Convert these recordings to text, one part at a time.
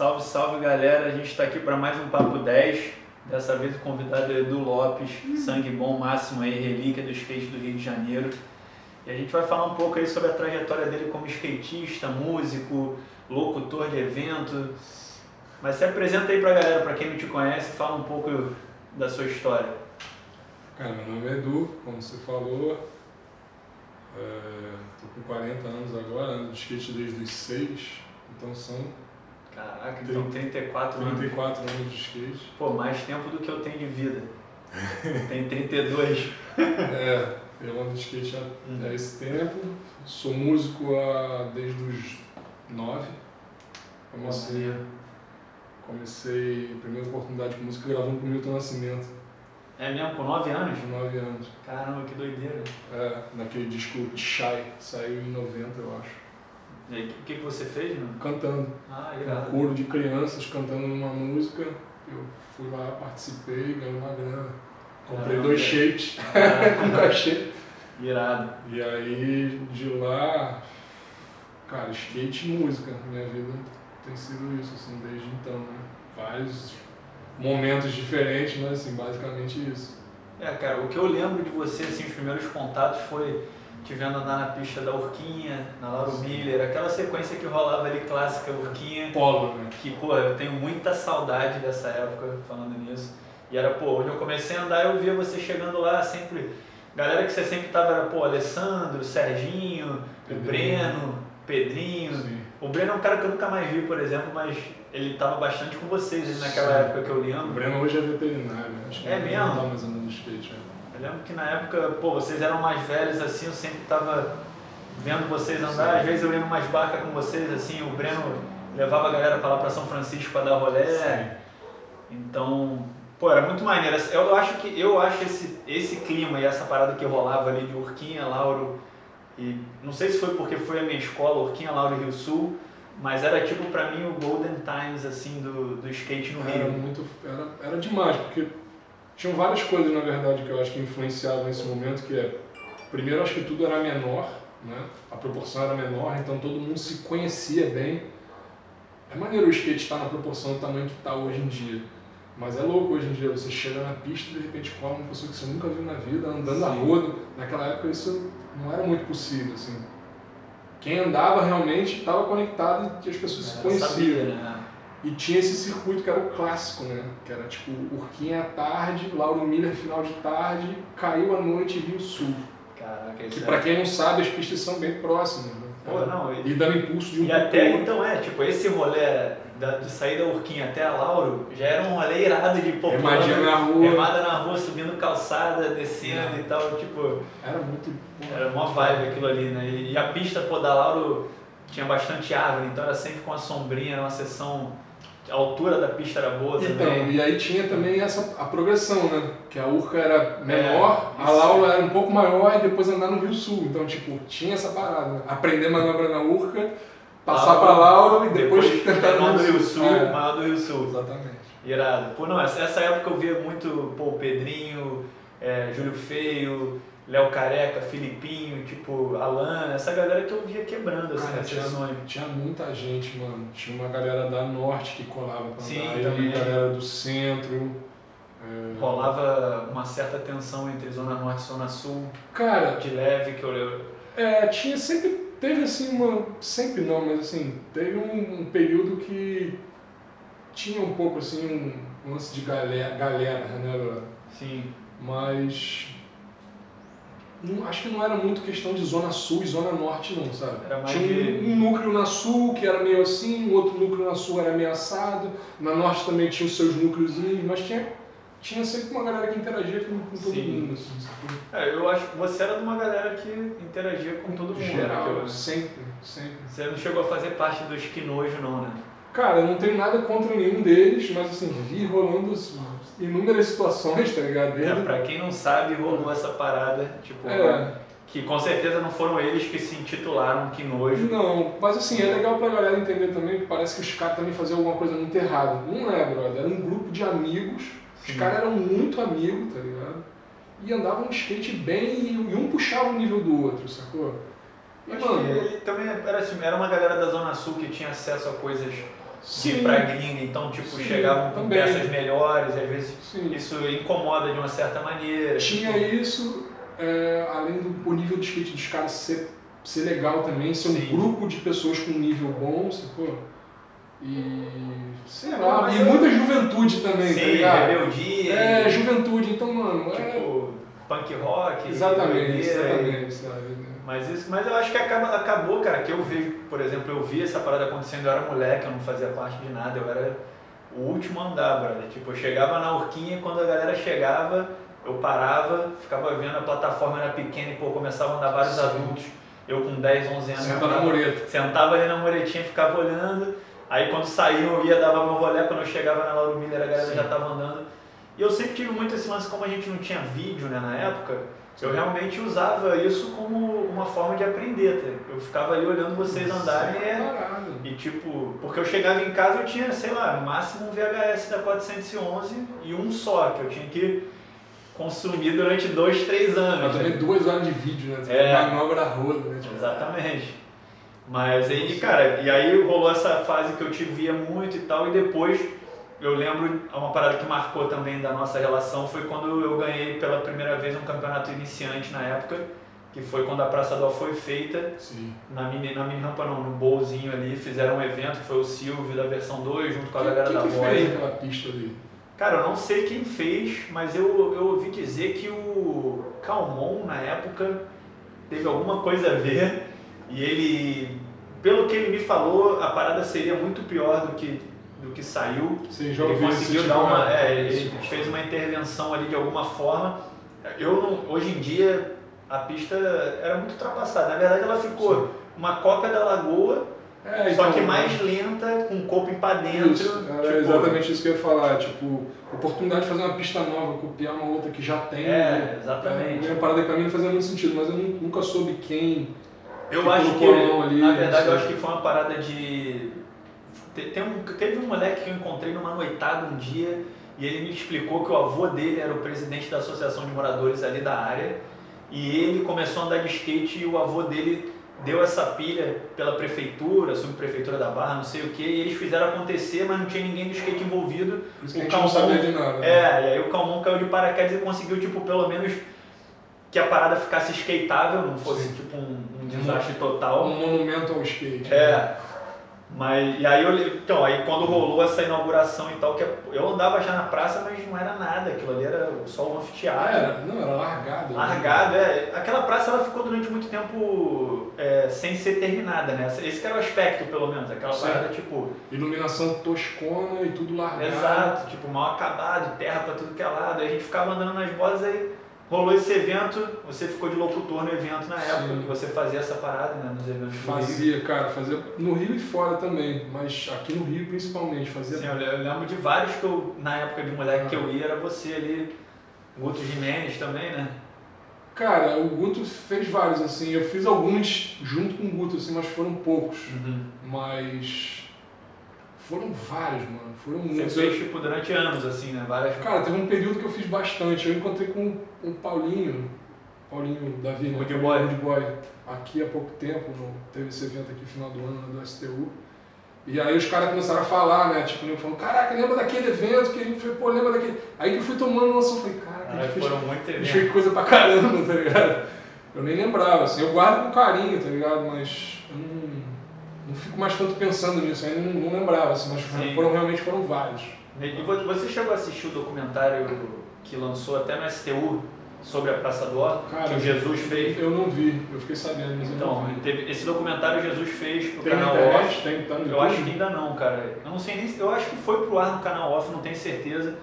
Salve, salve galera, a gente está aqui para mais um Papo 10. Dessa vez o convidado é Edu Lopes, sangue bom máximo aí, relíquia do skate do Rio de Janeiro. E a gente vai falar um pouco aí sobre a trajetória dele como skatista, músico, locutor de evento. Mas se apresenta aí pra galera, pra quem não te conhece, fala um pouco da sua história. Cara, meu nome é Edu, como você falou. É, tô com 40 anos agora, ando de skate desde os 6, então são Caraca, então 34 anos. 34 anos de skate. Pô, mais tempo do que eu tenho de vida. Tem 32. É, eu ando de skate há Uhum. esse tempo. Sou músico há, desde os 9. Comecei, comecei a primeira oportunidade com música gravando com o Milton Nascimento, É mesmo, com 9 anos? com 9 anos. Caramba, que doideira. É, naquele disco Shy, saiu em 90, eu acho. E aí, o que, que você fez, mano? Cantando. Ah, um irado. coro de crianças cantando numa música. Eu fui lá, participei, ganhei uma grana. Comprei Caramba. dois shapes com cachê. irado. E aí de lá, cara, skate e música. Minha vida tem sido isso, assim, desde então, né? Vários momentos diferentes, mas assim, basicamente isso. É, cara, o que eu lembro de você, assim, os primeiros contatos foi te vendo andar na pista da Urquinha, na Lauro Miller, aquela sequência que rolava ali clássica Urquinha, Polo, né? que, pô, eu tenho muita saudade dessa época falando nisso. E era, pô, onde eu comecei a andar, eu via você chegando lá sempre. Galera que você sempre tava era, pô, Alessandro, Serginho, o Pedrinho. Breno, Pedrinho. Sim. O Breno é um cara que eu nunca mais vi, por exemplo, mas ele tava bastante com vocês ali naquela Sim. época que eu O lembro. Breno hoje é veterinário, acho que É mesmo? não tá mais andando de skate. né? Eu lembro que na época, pô, vocês eram mais velhos assim, eu sempre tava vendo vocês andar, Sim. às vezes eu ia numas barcas com vocês, assim, o Breno levava a galera pra lá pra São Francisco pra dar rolé. Sim. Então, pô, era muito maneiro. Eu acho que eu acho esse, esse clima e essa parada que rolava ali de Urquinha, Lauro e não sei se foi porque foi a minha escola, Urquinha, Lauro e Rio Sul, mas era tipo pra mim o Golden Times assim do, do skate no Era Rio. muito. Era, era demais, porque tinham várias coisas, na verdade, que eu acho que influenciavam nesse momento, que é. Primeiro, acho que tudo era menor, né? A proporção era menor, então todo mundo se conhecia bem. É maneiro o skate estar na proporção do tamanho que está hoje em dia. Mas é louco hoje em dia, você chega na pista e de repente cola uma pessoa que você nunca viu na vida, andando a Sim. rodo. Naquela época isso não era muito possível, assim. Quem andava realmente estava conectado e as pessoas se conheciam. sabia, né? E tinha esse circuito que era o clássico, né? Que era tipo Urquinha à tarde, Lauro Miller final de tarde, caiu à noite Rio Sul. Caraca, Que é... quem não sabe, as pistas são bem próximas, né? Pô, não, E dando impulso de um E até outro. então é, tipo, esse rolê da, de sair da Urquinha até a Lauro já era um rolê irado de pô, Remadinha na rua. remada na rua, subindo calçada, descendo e tal, tipo, Era muito. era uma vibe aquilo ali, né? E, e a pista, pô, da Lauro tinha bastante árvore, então era sempre com a sombrinha, era uma sessão. A altura da pista era boa Então, também. e aí tinha também essa a progressão, né? Que a Urca era menor, É, a. Lauro era um pouco maior e depois andar no Rio Sul. Então, tipo, tinha essa parada, né? Aprender manobra na Urca, passar Lauro, pra Lauro e depois, tentar menor no Rio Sul, É, maior do Rio Sul. Exatamente. Irado. Pô, não, essa, essa época eu via muito, pô, o Pedrinho, é, Júlio Feio, Léo Careca, Filipinho, tipo, Alan, essa galera que eu via quebrando, assim, Cara, tinha, sessões. tinha muita gente, mano. Tinha uma galera da Norte que colava pra Sim, andar, aí também. galera do Centro. é, Rolava uma certa tensão entre Zona Norte e Zona Sul, Cara, de leve, que eu lembro. é, tinha sempre. Teve assim uma. Sempre não, mas assim, teve um, um período que tinha um pouco assim um lance de galera, galera né? Sim. Mas. Não- acho que não era muito questão de zona sul e zona norte não, sabe? Era mais Tinha de- um, núcleo na sul que era meio assim, outro núcleo na sul era meio assado, na norte também tinha os seus núcleozinhos, mas tinha, tinha sempre uma galera que interagia com, com todo Sim. mundo, assim? É, eu acho que você era de uma galera que interagia com todo mundo. né, Geral, que eu- sempre, sempre. Você não chegou a fazer parte dos Quinojo, não, né? Cara, eu não tenho nada contra nenhum deles, mas assim, vi rolando inúmeras situações, tá ligado? É, Desde- pra quem não sabe, rolou essa parada, tipo, É. que com certeza não foram eles que se intitularam Quinojo. Não, mas assim, é legal pra galera entender também que parece que os caras também faziam alguma coisa muito errada. Não é, brother. Era um grupo de amigos, os Sim. caras eram muito amigos, tá ligado? E andavam de skate bem e, um puxava o nível do outro, sacou? E, que mano, ele também era, assim, era uma galera da Zona Sul que tinha acesso a coisas de ir pra gringa, então tipo, Sim, chegavam com também. peças melhores, às vezes Sim. isso incomoda de uma certa maneira. Tinha isso, é, além do o nível de skate dos caras ser, ser legal também, ser um Sim. grupo de pessoas com um nível bom, sacou? E. sei lá, e eu- muita juventude também, tá Sim, ligado? rebeldia, É, e, juventude, então, mano, é. tipo, punk rock. Exatamente, e- exatamente, sabe? Mas, isso, mas eu acho que acaba, acabou, cara, que eu vejo, por exemplo, eu vi essa parada acontecendo, eu era moleque, eu não fazia parte de nada, eu era o último a andar, brother. Tipo, eu chegava na Urquinha e quando a galera chegava, eu parava, ficava vendo, a plataforma era pequena e, pô, começava a andar vários Sim. adultos. Eu com 10, 11 anos. Senta na mureta. Sentava ali na muretinha, ficava olhando. Aí quando saíam eu ia, dava meu rolê. Quando eu chegava na Lauro Miller, a galera Sim. já tava andando. E eu sempre tive muito esse lance, como a gente não tinha vídeo né, na época, eu realmente usava isso como uma forma de aprender. tá? Eu ficava ali olhando vocês andarem Isso é e, e tipo, porque eu chegava em casa eu tinha, sei lá, no máximo um VHS da 411 e um só, que eu tinha que consumir durante dois, três anos. Mas né? também duas horas de vídeo, né? É. Manobra roda, né? Tipo, Exatamente. Mas aí, cara, e aí rolou essa fase que eu te via muito e tal, e depois eu lembro, uma parada que marcou também da nossa relação foi quando eu ganhei pela primeira vez um campeonato iniciante na época, que foi quando a Praça do foi feita, Sim. na mini, na mini rampa não, no bolzinho ali, fizeram um evento, que foi o Silvio da versão 2, junto com a galera Quem da que voz. fez aquela pista ali? Cara, eu não sei quem fez, mas eu, eu ouvi dizer que o Calmon, na época, teve alguma coisa a ver e ele, pelo que ele me falou, a parada seria muito pior do que, do que saiu. Você já Ele conseguiu esse dar tipo uma. É, ele fez uma intervenção ali de alguma forma. Eu não, hoje em dia a pista era muito ultrapassada. Na verdade, ela ficou uma cópia da lagoa, É, só então, que mais lenta, com o corpo para dentro. Isso, era tipo, exatamente isso que eu ia falar. Tipo, oportunidade de fazer uma pista nova, copiar uma outra que já tem. É, né? exatamente. É, uma parada pra mim não fazia muito sentido, mas eu nu- nunca soube quem. Eu que acho que, ali, na verdade, eu acho que foi uma parada de. Te- Tem um, teve um moleque que eu encontrei numa noitada um dia e ele me explicou que o avô dele era o presidente da associação de moradores ali da área e ele começou a andar de skate e o avô dele deu essa pilha pela prefeitura, subprefeitura da Barra, não sei o que, e eles fizeram acontecer, mas não tinha ninguém do skate envolvido. Por isso que O a gente não Calmon- sabia de nada. né? É, e aí o Calmon caiu de paraquedas e conseguiu, tipo, pelo menos que a parada ficasse skateável, não fosse Sim. tipo um, um desastre total. Um monumento ao skate. né? É. Mas, e aí eu, então, aí quando rolou essa inauguração e tal, que eu andava já na praça, mas não era nada, aquilo ali era só um anfiteatro. era, não, era largado. Largado, é. Aquela praça ela ficou durante muito tempo é, sem ser terminada, né? Esse que era o aspecto, pelo menos. Aquela Sim. parada, tipo, Iluminação toscona e tudo largado. exato, tipo, mal acabado, terra pra tudo que é lado. Aí a gente ficava andando nas bolas, aí rolou esse evento, você ficou de locutor no evento na época, Sim. que você fazia essa parada, né? Nos eventos do Rio. Fazia, cara, fazia no Rio e fora também, mas aqui no Rio principalmente, fazia Sim, eu le- eu lembro de vários que eu, na época de moleque que eu ia, era você ali, Guto Jimenez também, né? Cara, o Guto fez vários, assim. Eu fiz alguns junto com o Guto, assim, mas foram poucos. Mas. Foram vários, mano. Foram Você muitos. fez, tipo, durante anos, assim, né? Várias... Cara, teve um período que eu fiz bastante. Eu encontrei com o Paulinho, Paulinho Davi, né? Boy. Rude Boy, aqui há pouco tempo, no- teve esse evento aqui no final do ano né, do STU. E aí os caras começaram a falar, né? Tipo, falando, caraca, lembra daquele evento que a gente foi, pô, lembra daquele. Aí que eu fui tomando noção, eu falei, caraca, a Aí gente fez foram muito a gente fez coisa pra caramba, tá ligado? Eu nem lembrava, assim, eu guardo com carinho, tá ligado? Mas eu fico mais tanto pensando nisso, aí não, não lembrava, assim, mas Sim. foram, realmente foram vários. E vo- você chegou a assistir o documentário que lançou até no STU sobre a Praça do Ó, que o Jesus fez? Eu não vi, eu fiquei sabendo, mas Então, teve, esse documentário Jesus fez pro Tem na canal internet? Off. Tem, tá Eu acho que ainda não, cara. Eu não sei nem. Eu acho que foi pro ar no canal off, não tenho certeza.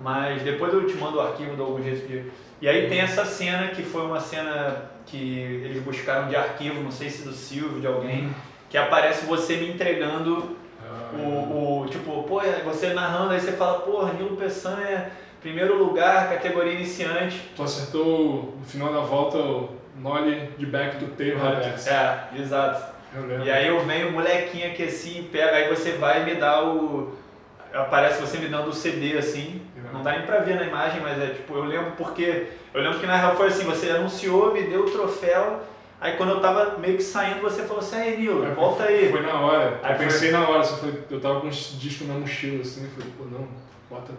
Mas depois eu te mando o arquivo de algum jeito de. E aí tem essa cena que foi uma cena que eles buscaram de arquivo, não sei se do Silvio, de alguém, que aparece você me entregando Ah, o, o- tipo, pô, você narrando, aí você fala, pô, Nilo Peçanha, primeiro lugar, categoria iniciante. Tu acertou no final da volta o nollie de back do tail. É, exato. Eu lembro. E aí eu venho, molequinho aqui assim, pega, aí você vai e me dá o. Aparece você me dando o CD assim. Não dá nem pra ver na imagem, mas é tipo, eu lembro porque. Eu lembro que na real foi assim, você anunciou, me deu o troféu, Aí quando eu tava meio que saindo, você falou assim, aí Nilo, volta aí. Foi na hora. Aí eu foi- pensei na hora, só foi, eu tava com uns discos na mochila assim, falei, pô, não, bota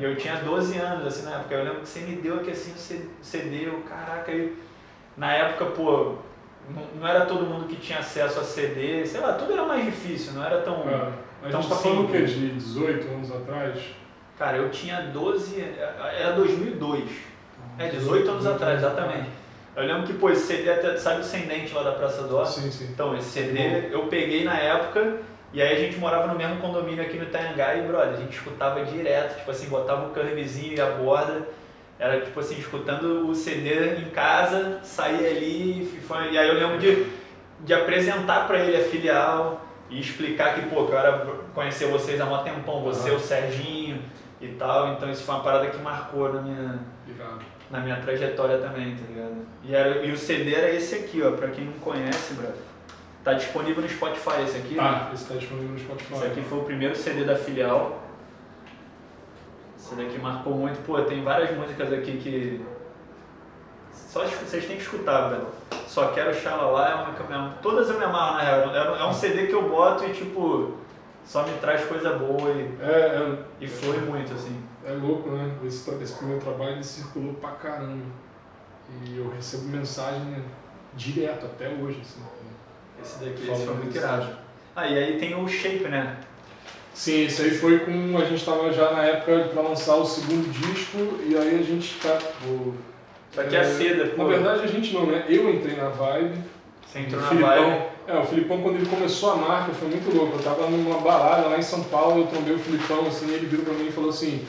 eu tinha 12 anos, assim, na época. Eu lembro que você me deu aqui, assim, o C- CD, eu, caraca, aí... Na época, pô, não, não era todo mundo que tinha acesso a CD, sei lá, tudo era mais difícil, não era tão... Ah, a gente tá falando o quê? De 18 anos atrás? Cara, eu tinha 12, era 2002. É, 18 anos atrás, exatamente. Eu lembro que, pô, esse CD, até, sabe o Sem Dente lá da Praça do Ó? Sim, sim. Então, esse CD eu peguei na época e aí a gente morava no mesmo condomínio aqui no Itaiangá e, brother, a gente escutava direto, tipo assim, botava o curvezinho e a borda, era tipo assim, escutando o CD em casa, saía ali e foi- e aí eu lembro de, de apresentar pra ele a filial e explicar que, pô, que eu era conhecer vocês há mó tempão, você, o Serginho e tal, então isso foi uma parada que marcou na minha, Irado. Na minha trajetória também, tá ligado? E, era, e o CD era esse aqui, ó, pra quem não conhece, brother. Tá disponível no Spotify esse aqui. né? Tá, esse tá disponível no Spotify. Esse aqui foi o primeiro CD da filial. Esse daqui marcou muito. Pô, tem várias músicas aqui que. Só vocês têm que escutar, velho. Só quero Xalala é uma amo. Todas eu me amarro, na real. É um- É um CD que eu boto e, tipo, só me traz coisa boa e, É, é, e flui muito, assim. é louco, né? Esse, esse primeiro trabalho ele circulou pra caramba. E eu recebo mensagem né, direto, até hoje, assim. Esse daqui esse foi muito irado. Ah, e aí tem o Shape, né? Sim, isso aí foi com. A gente tava já na época pra lançar o segundo disco, e aí a gente tá. o- Isso aqui é, seda, pô. Na verdade a gente não, né? Eu entrei na vibe. Você entrou na Filipão, vibe. É, o Filipão quando ele começou a marca foi muito louco. Eu tava numa balada lá em São Paulo, eu trombei o Filipão assim, ele virou pra mim e falou assim.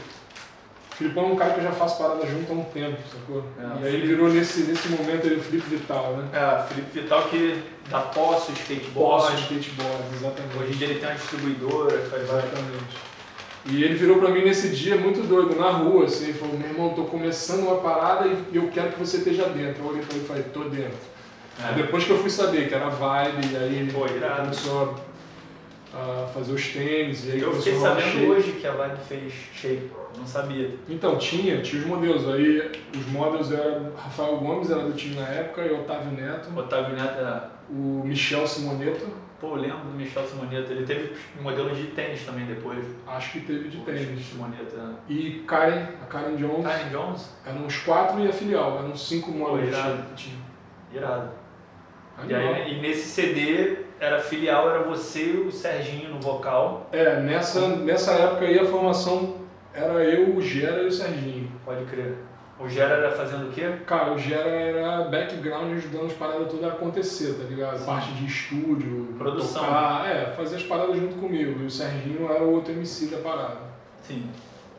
Filipão é um cara que eu já faço parada junto há um tempo, sacou? É, e aí ele virou nesse, nesse momento ele o Felipe Vital, né? É, Felipe Vital que dá posse, skateboard. Boss skateboard, exatamente. Hoje em dia ele tem uma distribuidora faz. Exatamente. E ele virou pra mim nesse dia muito doido, na rua, assim, falou, meu irmão, tô começando uma parada e eu quero que você esteja dentro. Eu olhei pra ele e falei, tô dentro. É. Depois que eu fui saber que era vibe, e aí ele Pô, começou a, fazer os tênis, e aí Eu fiquei sabendo shape. hoje que a Vibe fez shape. Não sabia. Então, tinha, tinha os modelos. Aí os models eram Rafael Gomes, era do time na época, e Otávio Neto, Otávio Neto, é- o Michel Simoneto, pô, eu lembro do Michel Simoneto. Ele teve modelo de tênis também depois. acho que teve de O tênis. Simoneto, é. E Karen, a Karen Jones, Karen Jones? eram uns quatro e a filial, eram cinco shape que tinha. Irado. E, aí, e nesse CD, era filial, era você e o Serginho no vocal. É, nessa, nessa época aí a formação era eu, o Gera e o Serginho. Pode crer. O Gera era fazendo o quê? Cara, o Gera era background ajudando as paradas todas a acontecer, tá ligado? Sim. Parte de estúdio, Produção. tocar, é, fazer as paradas junto comigo. E o Serginho era o outro MC da parada. Sim.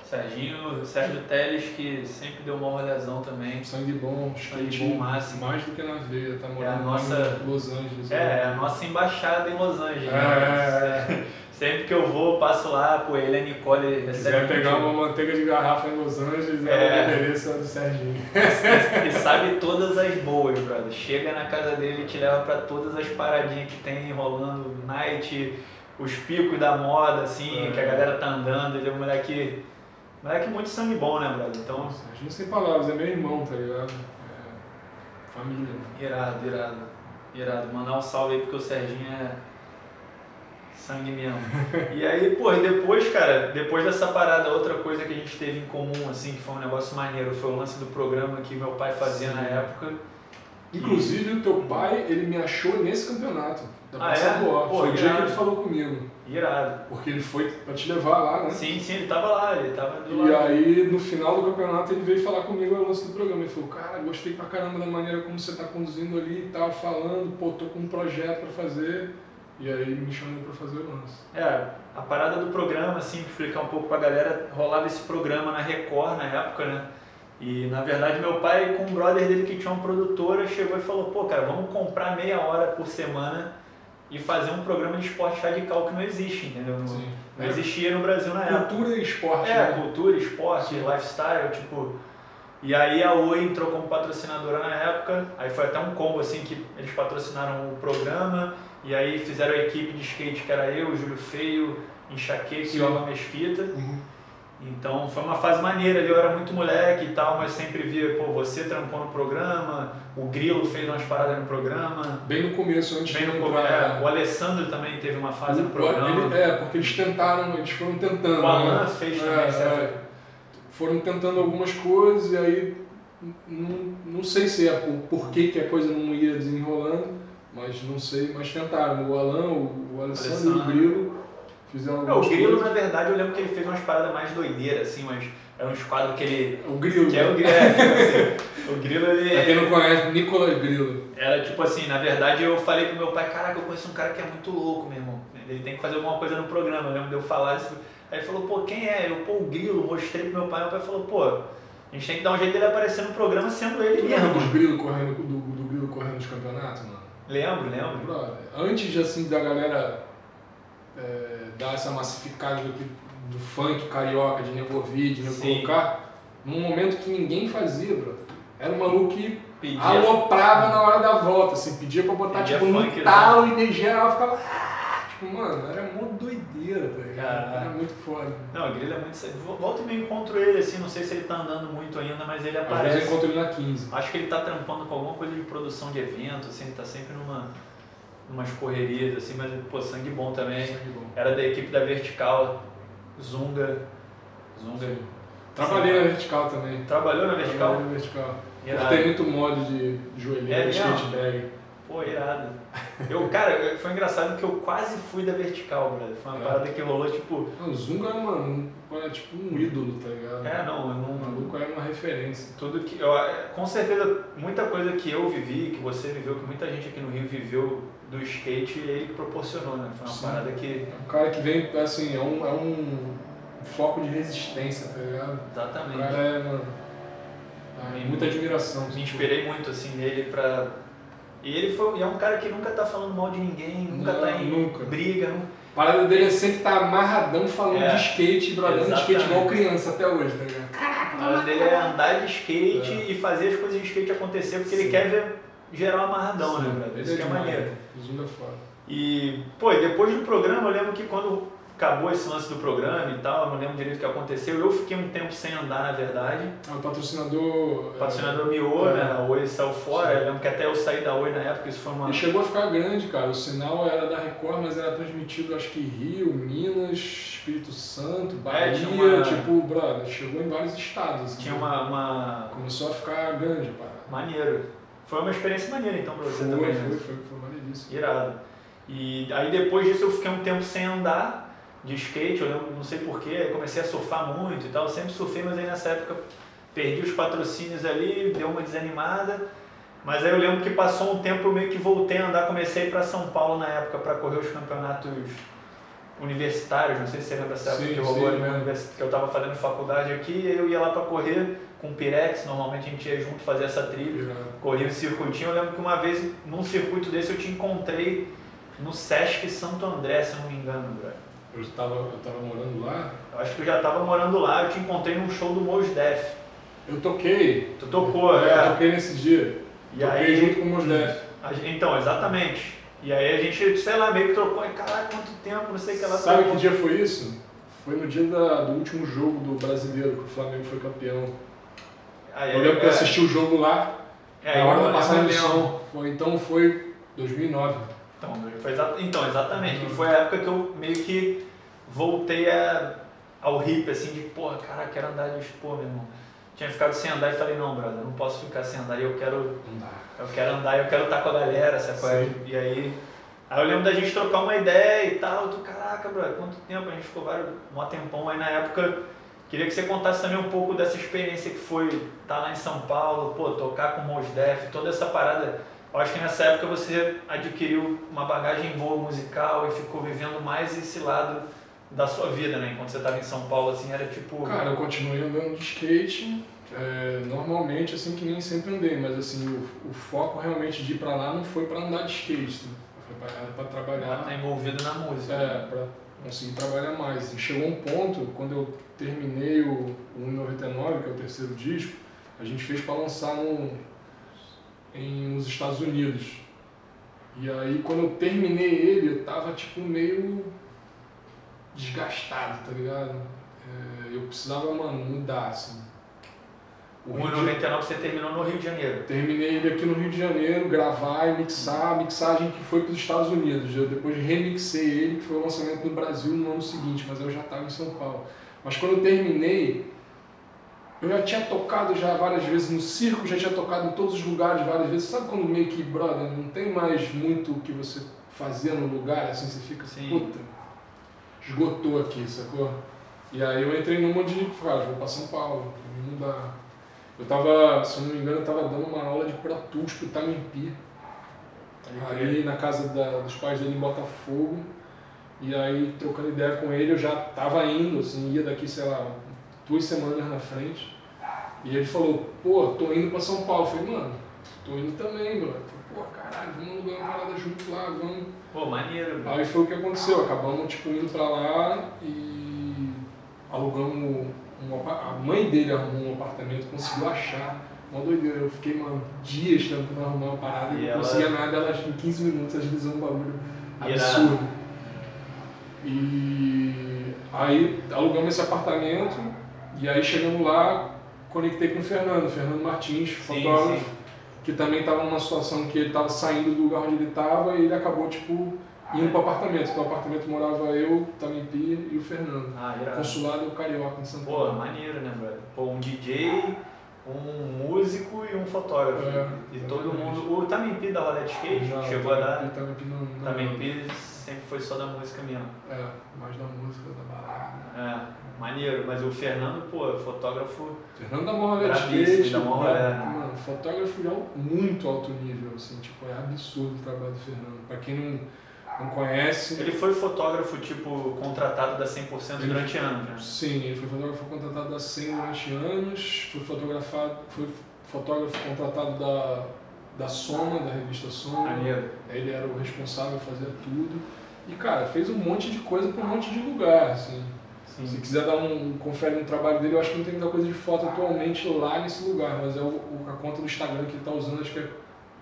Serginho, Sérgio Teles, que sempre deu uma rolezão também. Sangue bom, Sangue bom máximo. mais do que na veia, tá É morando lá nossa- em Los Angeles. É, é a nossa embaixada em Los Angeles. É, né? Sempre que eu vou, passo lá, pô, ele a Nicole Se quiser pegar uma manteiga de garrafa em Los Angeles, é, É. o endereço é do Serginho. E sabe todas as boas, brother. Chega na casa dele e te leva pra todas as paradinhas que tem rolando, night, os picos da moda, assim, É. que a galera tá andando. Ele é um moleque. Moleque muito sangue bom, né, brother? Então, Serginho sem palavras, é meu irmão, tá ligado? É, família. irado, irado. Irado. Mandar um salve aí porque o Serginho é. Sangue mesmo. E aí, pô, e depois, cara, depois dessa parada, outra coisa que a gente teve em comum, assim, que foi um negócio maneiro, foi o lance do programa que meu pai fazia Sim. na época. Inclusive, o teu pai, ele me achou nesse campeonato da Ah, Praça é? Pô, Foi o dia que ele falou comigo. Irado. Porque ele foi pra te levar lá, né? Sim, sim, ele tava lá, ele tava do E lado. aí, no final do campeonato, ele veio falar comigo o lance do programa. Ele falou, cara, gostei pra caramba da maneira como você tá conduzindo ali e tal, falando, pô, tô com um projeto pra fazer. E aí me chamou pra fazer o lance. É, a parada do programa, assim, explicar um pouco pra galera, rolava esse programa na Record na época, né? E na verdade meu pai com um brother dele que tinha uma produtora chegou e falou, pô cara, vamos comprar meia hora por semana e fazer um programa de esporte radical que não existe, entendeu? Não, Sim. não existia no Brasil na época. Cultura e esporte, É, né? cultura, esporte, lifestyle, tipo. E aí a Oi entrou como patrocinadora na época, aí foi até um combo assim que eles patrocinaram o programa, e aí fizeram a equipe de skate que era eu, Júlio Feio, Enxaqueca e Sim. Alma Mesquita. Uhum. Então foi uma fase maneira ali, eu era muito moleque e tal, mas sempre via, pô, você trampou no programa, o Grilo fez umas paradas no programa. Bem no começo, antes Bem de no começo. O Alessandro também teve uma fase no O- programa. ele- é, porque eles tentaram, eles foram tentando. O Alan né? fez É, também, certo? é. Foram tentando algumas coisas e aí não, não sei se é por, por que, que a coisa não ia desenrolando, mas não sei, mas tentaram. O Alan, o, o Alessandro e o Alessandro. Grilo fizeram É, o Grilo, coisas. na verdade, eu lembro que ele fez umas paradas mais doideiras, assim, mas eram uns quadros que ele. O Grilo, Que é o Grilo. é, tipo assim, o Grilo, ele. pra quem não conhece, Nicolas Grilo. Era tipo assim, na verdade eu falei pro meu pai, caraca, eu conheço um cara que é muito louco, meu irmão. Ele tem que fazer alguma coisa no programa, eu lembro de eu falar isso. Aí ele falou, pô, quem é? Eu, pô, o Grilo, mostrei pro meu pai, meu pai falou, pô, a gente tem que dar um jeito dele aparecer no programa sendo ele Tu lembra mesmo. Grilo correndo, do, do Grilo correndo nos campeonatos, mano? Lembro, lembro. Antes assim, da galera é, dar essa massificada do, do funk carioca, de negovid, de Sim. colocar, num momento que ninguém fazia, brother. Era um maluco que Pedia, aloprava na hora da volta, assim, pedia pra botar Pedia tipo no né? talo e em geral ficava. "Ah", Tipo, mano, era mó doideira, tá ligado? Era muito foda. Não, o Grilo é muito. Volta e meio encontro ele, assim, não sei se ele tá andando muito ainda, mas ele Às vezes eu aparece. encontro ele na 15. Acho que ele tá trampando com alguma coisa de produção de evento, assim, ele tá sempre numa. Umas correrias, assim, mas, pô, sangue bom também. Sangue bom. Era da equipe da Vertical, Zunga. Zunga. Sim. Trabalhei na vertical também. Trabalhou na Vertical? Trabalhei na vertical. Irado. Cortei muito mod de joelheira, É mesmo? skate bag. Pô, irado. Eu, cara, foi engraçado que eu quase fui da Vertical, brother. Foi uma É. parada que rolou, tipo. Não, o Zunga é, é tipo um ídolo, tá ligado? É, não, eu O não. maluco é uma referência. Tudo que. Eu, com certeza, muita coisa que eu vivi, que você viveu, que muita gente aqui no Rio viveu do skate, ele que proporcionou, né? Foi uma Sim. parada que. É um cara que vem, assim, é um, é um foco de resistência, tá ligado? O Exatamente. cara é, mano, é muita admiração. Me inspirei muito assim nele pra. E ele foi, e é um cara que nunca tá falando mal de ninguém, nunca Não, tá em nunca. briga, não, A parada dele é sempre estar amarradão falando É, de skate, bradando de skate igual criança até hoje, tá ligado? A parada dele é andar de skate É. e fazer as coisas de skate acontecer, porque ele Sim. quer ver geral amarradão, né, Sim, brother? ele Isso que é maneiro. Zunga é foda. E, pô, e depois do programa, eu lembro que quando acabou esse lance do programa e tal, eu não lembro direito o que aconteceu, eu fiquei um tempo sem andar, na verdade. O patrocinador. O patrocinador miou, é. né? A Oi saiu fora, Sim. eu lembro que até eu saí da Oi na época, isso foi uma... Ele chegou a ficar grande, cara. O sinal era da Record, mas era transmitido, acho que Rio, Minas, Espírito Santo, Bahia. É, tinha uma- Tipo, brother, chegou em vários estados. assim. Tinha uma, uma... Começou a ficar grande, pá. Maneiro. Foi uma experiência maneira então pra você Foi, também, foi, né? foi, foi maneiríssimo. Irado. E aí depois disso eu fiquei um tempo sem andar de skate, eu lembro, não sei porquê, comecei a surfar muito e tal, sempre surfei, mas aí nessa época perdi os patrocínios ali, deu uma desanimada. Mas aí eu lembro que passou um tempo eu meio que voltei a andar, comecei a ir pra São Paulo na época para correr os campeonatos universitários, não sei se você lembra dessa época Sim, que rolou ali na que eu tava fazendo faculdade aqui, e eu ia lá para correr com o Pirex, normalmente a gente ia junto fazer essa trilha Irado. corri um circuitinho. Eu lembro que uma vez, num circuito desse, eu te encontrei no Sesc Santo André, se não me engano, brother. Eu tava, eu tava morando lá. Eu acho que eu já tava morando lá, eu te encontrei num show do Mos Def. Eu toquei. Tu tocou, é, é. Eu toquei nesse dia. E toquei aí- junto com o Mos Def. Então, exatamente. E aí a gente, sei lá, meio que trocou, e caralho, quanto tempo, não sei o que ela Sabe trocou. que dia foi isso? Foi no dia da- do último jogo do brasileiro, que o Flamengo foi campeão. Aí, Eu lembro que eu é, assisti o jogo lá, é, na hora da passagem do som. Foi, então foi 2009. Então, foi exa- então, exatamente, que foi a época que eu meio que voltei a, ao hip, assim, de, porra, cara, quero andar de pô, meu irmão. Tinha ficado sem andar e falei, não, brother, não posso ficar sem andar, eu quero, dá. eu quero andar, eu quero estar com a galera, sabe? é? E aí, aí eu lembro da gente trocar uma ideia e tal, tu, caraca, brother, quanto tempo, a gente ficou vários, um tempão aí na época, queria que você contasse também um pouco dessa experiência que foi estar lá em São Paulo, pô, tocar com o Mos Def, toda essa parada, eu acho que nessa época você adquiriu uma bagagem boa musical e ficou vivendo mais esse lado da sua vida, né? Enquanto você estava em São Paulo, assim, era tipo... Cara, eu continuei andando de skate, é, normalmente, assim, que nem sempre andei, mas assim, o, o foco realmente de ir pra lá não foi pra andar de skate, né? foi pra, pra trabalhar, tá envolvido na música. é, pra conseguir trabalhar mais. E chegou um ponto, quando eu terminei o, o 1,99, que é o terceiro disco, a gente fez pra lançar no, em, nos Estados Unidos. E aí, quando eu terminei ele, eu tava, tipo, meio desgastado, tá ligado? é, eu precisava, mano, mudar, assim. O Rio de- 1,99 você terminou no Rio de Janeiro. Terminei ele aqui no Rio de Janeiro, gravar e mixar, mixagem que foi para os Estados Unidos. Eu depois remixei ele, que foi o lançamento no Brasil no ano seguinte, mas eu já estava em São Paulo. Mas quando eu terminei, eu já tinha tocado já várias vezes no circo, já tinha tocado em todos os lugares várias vezes. Sabe quando meio que, brother, não tem mais muito o que você fazer no lugar, assim, você fica, Sim. puta, esgotou aqui, sacou? E aí eu entrei numa de, cara, vou para São Paulo, pra mim mudar. Eu tava, se eu não me engano, eu tava dando uma aula de Pro Tools pro Tamimpi, ali na casa da- dos pais dele em Botafogo. E aí, trocando ideia com ele, eu já tava indo, assim, ia daqui, sei lá, duas semanas na frente. E ele falou, pô, tô indo pra São Paulo. Eu falei, mano, tô indo também, mano. Pô, caralho, vamos alugar uma parada junto lá, vamos. Pô, maneiro, velho. Aí foi o que aconteceu, acabamos tipo indo pra lá e alugamos um a mãe dele arrumou um apartamento, conseguiu achar. Uma doideira, eu fiquei mano, dias tentando arrumar uma parada e não ela- conseguia nada, ela em 15 minutos agilizou um bagulho absurdo. E aí alugamos esse apartamento e aí chegamos lá, conectei com o Fernando, Fernando Martins, Sim, fotógrafo sim. que também estava numa situação que ele estava saindo do lugar onde ele estava e ele acabou, tipo, indo para o apartamento. No apartamento morava eu, Tamimpi e o Fernando. Ah, irado. Consulado Carioca em São Pô, Paulo. maneiro, né, brother? Pô, um DJ, um músico e um fotógrafo. É, e todo mundo. O Tamimpi da Rolete Skate Já, chegou a dar. Não, Tamimpi sempre foi só da música mesmo. É, mais da música, da balada. É, maneiro. Mas o Fernando, pô, é fotógrafo. Fernando da Morra Skate, da Morra, é, mano, fotógrafo de al- muito alto nível, assim, tipo, é absurdo o trabalho do Fernando. Pra quem não, não conhece, Ele foi fotógrafo, tipo, contratado da 100% Ele- durante anos, né? Sim, ele foi fotógrafo contratado da 100 durante anos, foi fotografado, foi fotógrafo contratado da, da Soma, da revista Soma. Maneiro. Ele era o responsável, fazia tudo. E cara, fez um monte de coisa para um monte de lugar, assim. Se Sim. quiser dar um confere no trabalho dele, eu acho que não tem muita coisa de foto atualmente lá nesse lugar, mas é o, a conta do Instagram que ele tá usando, acho que é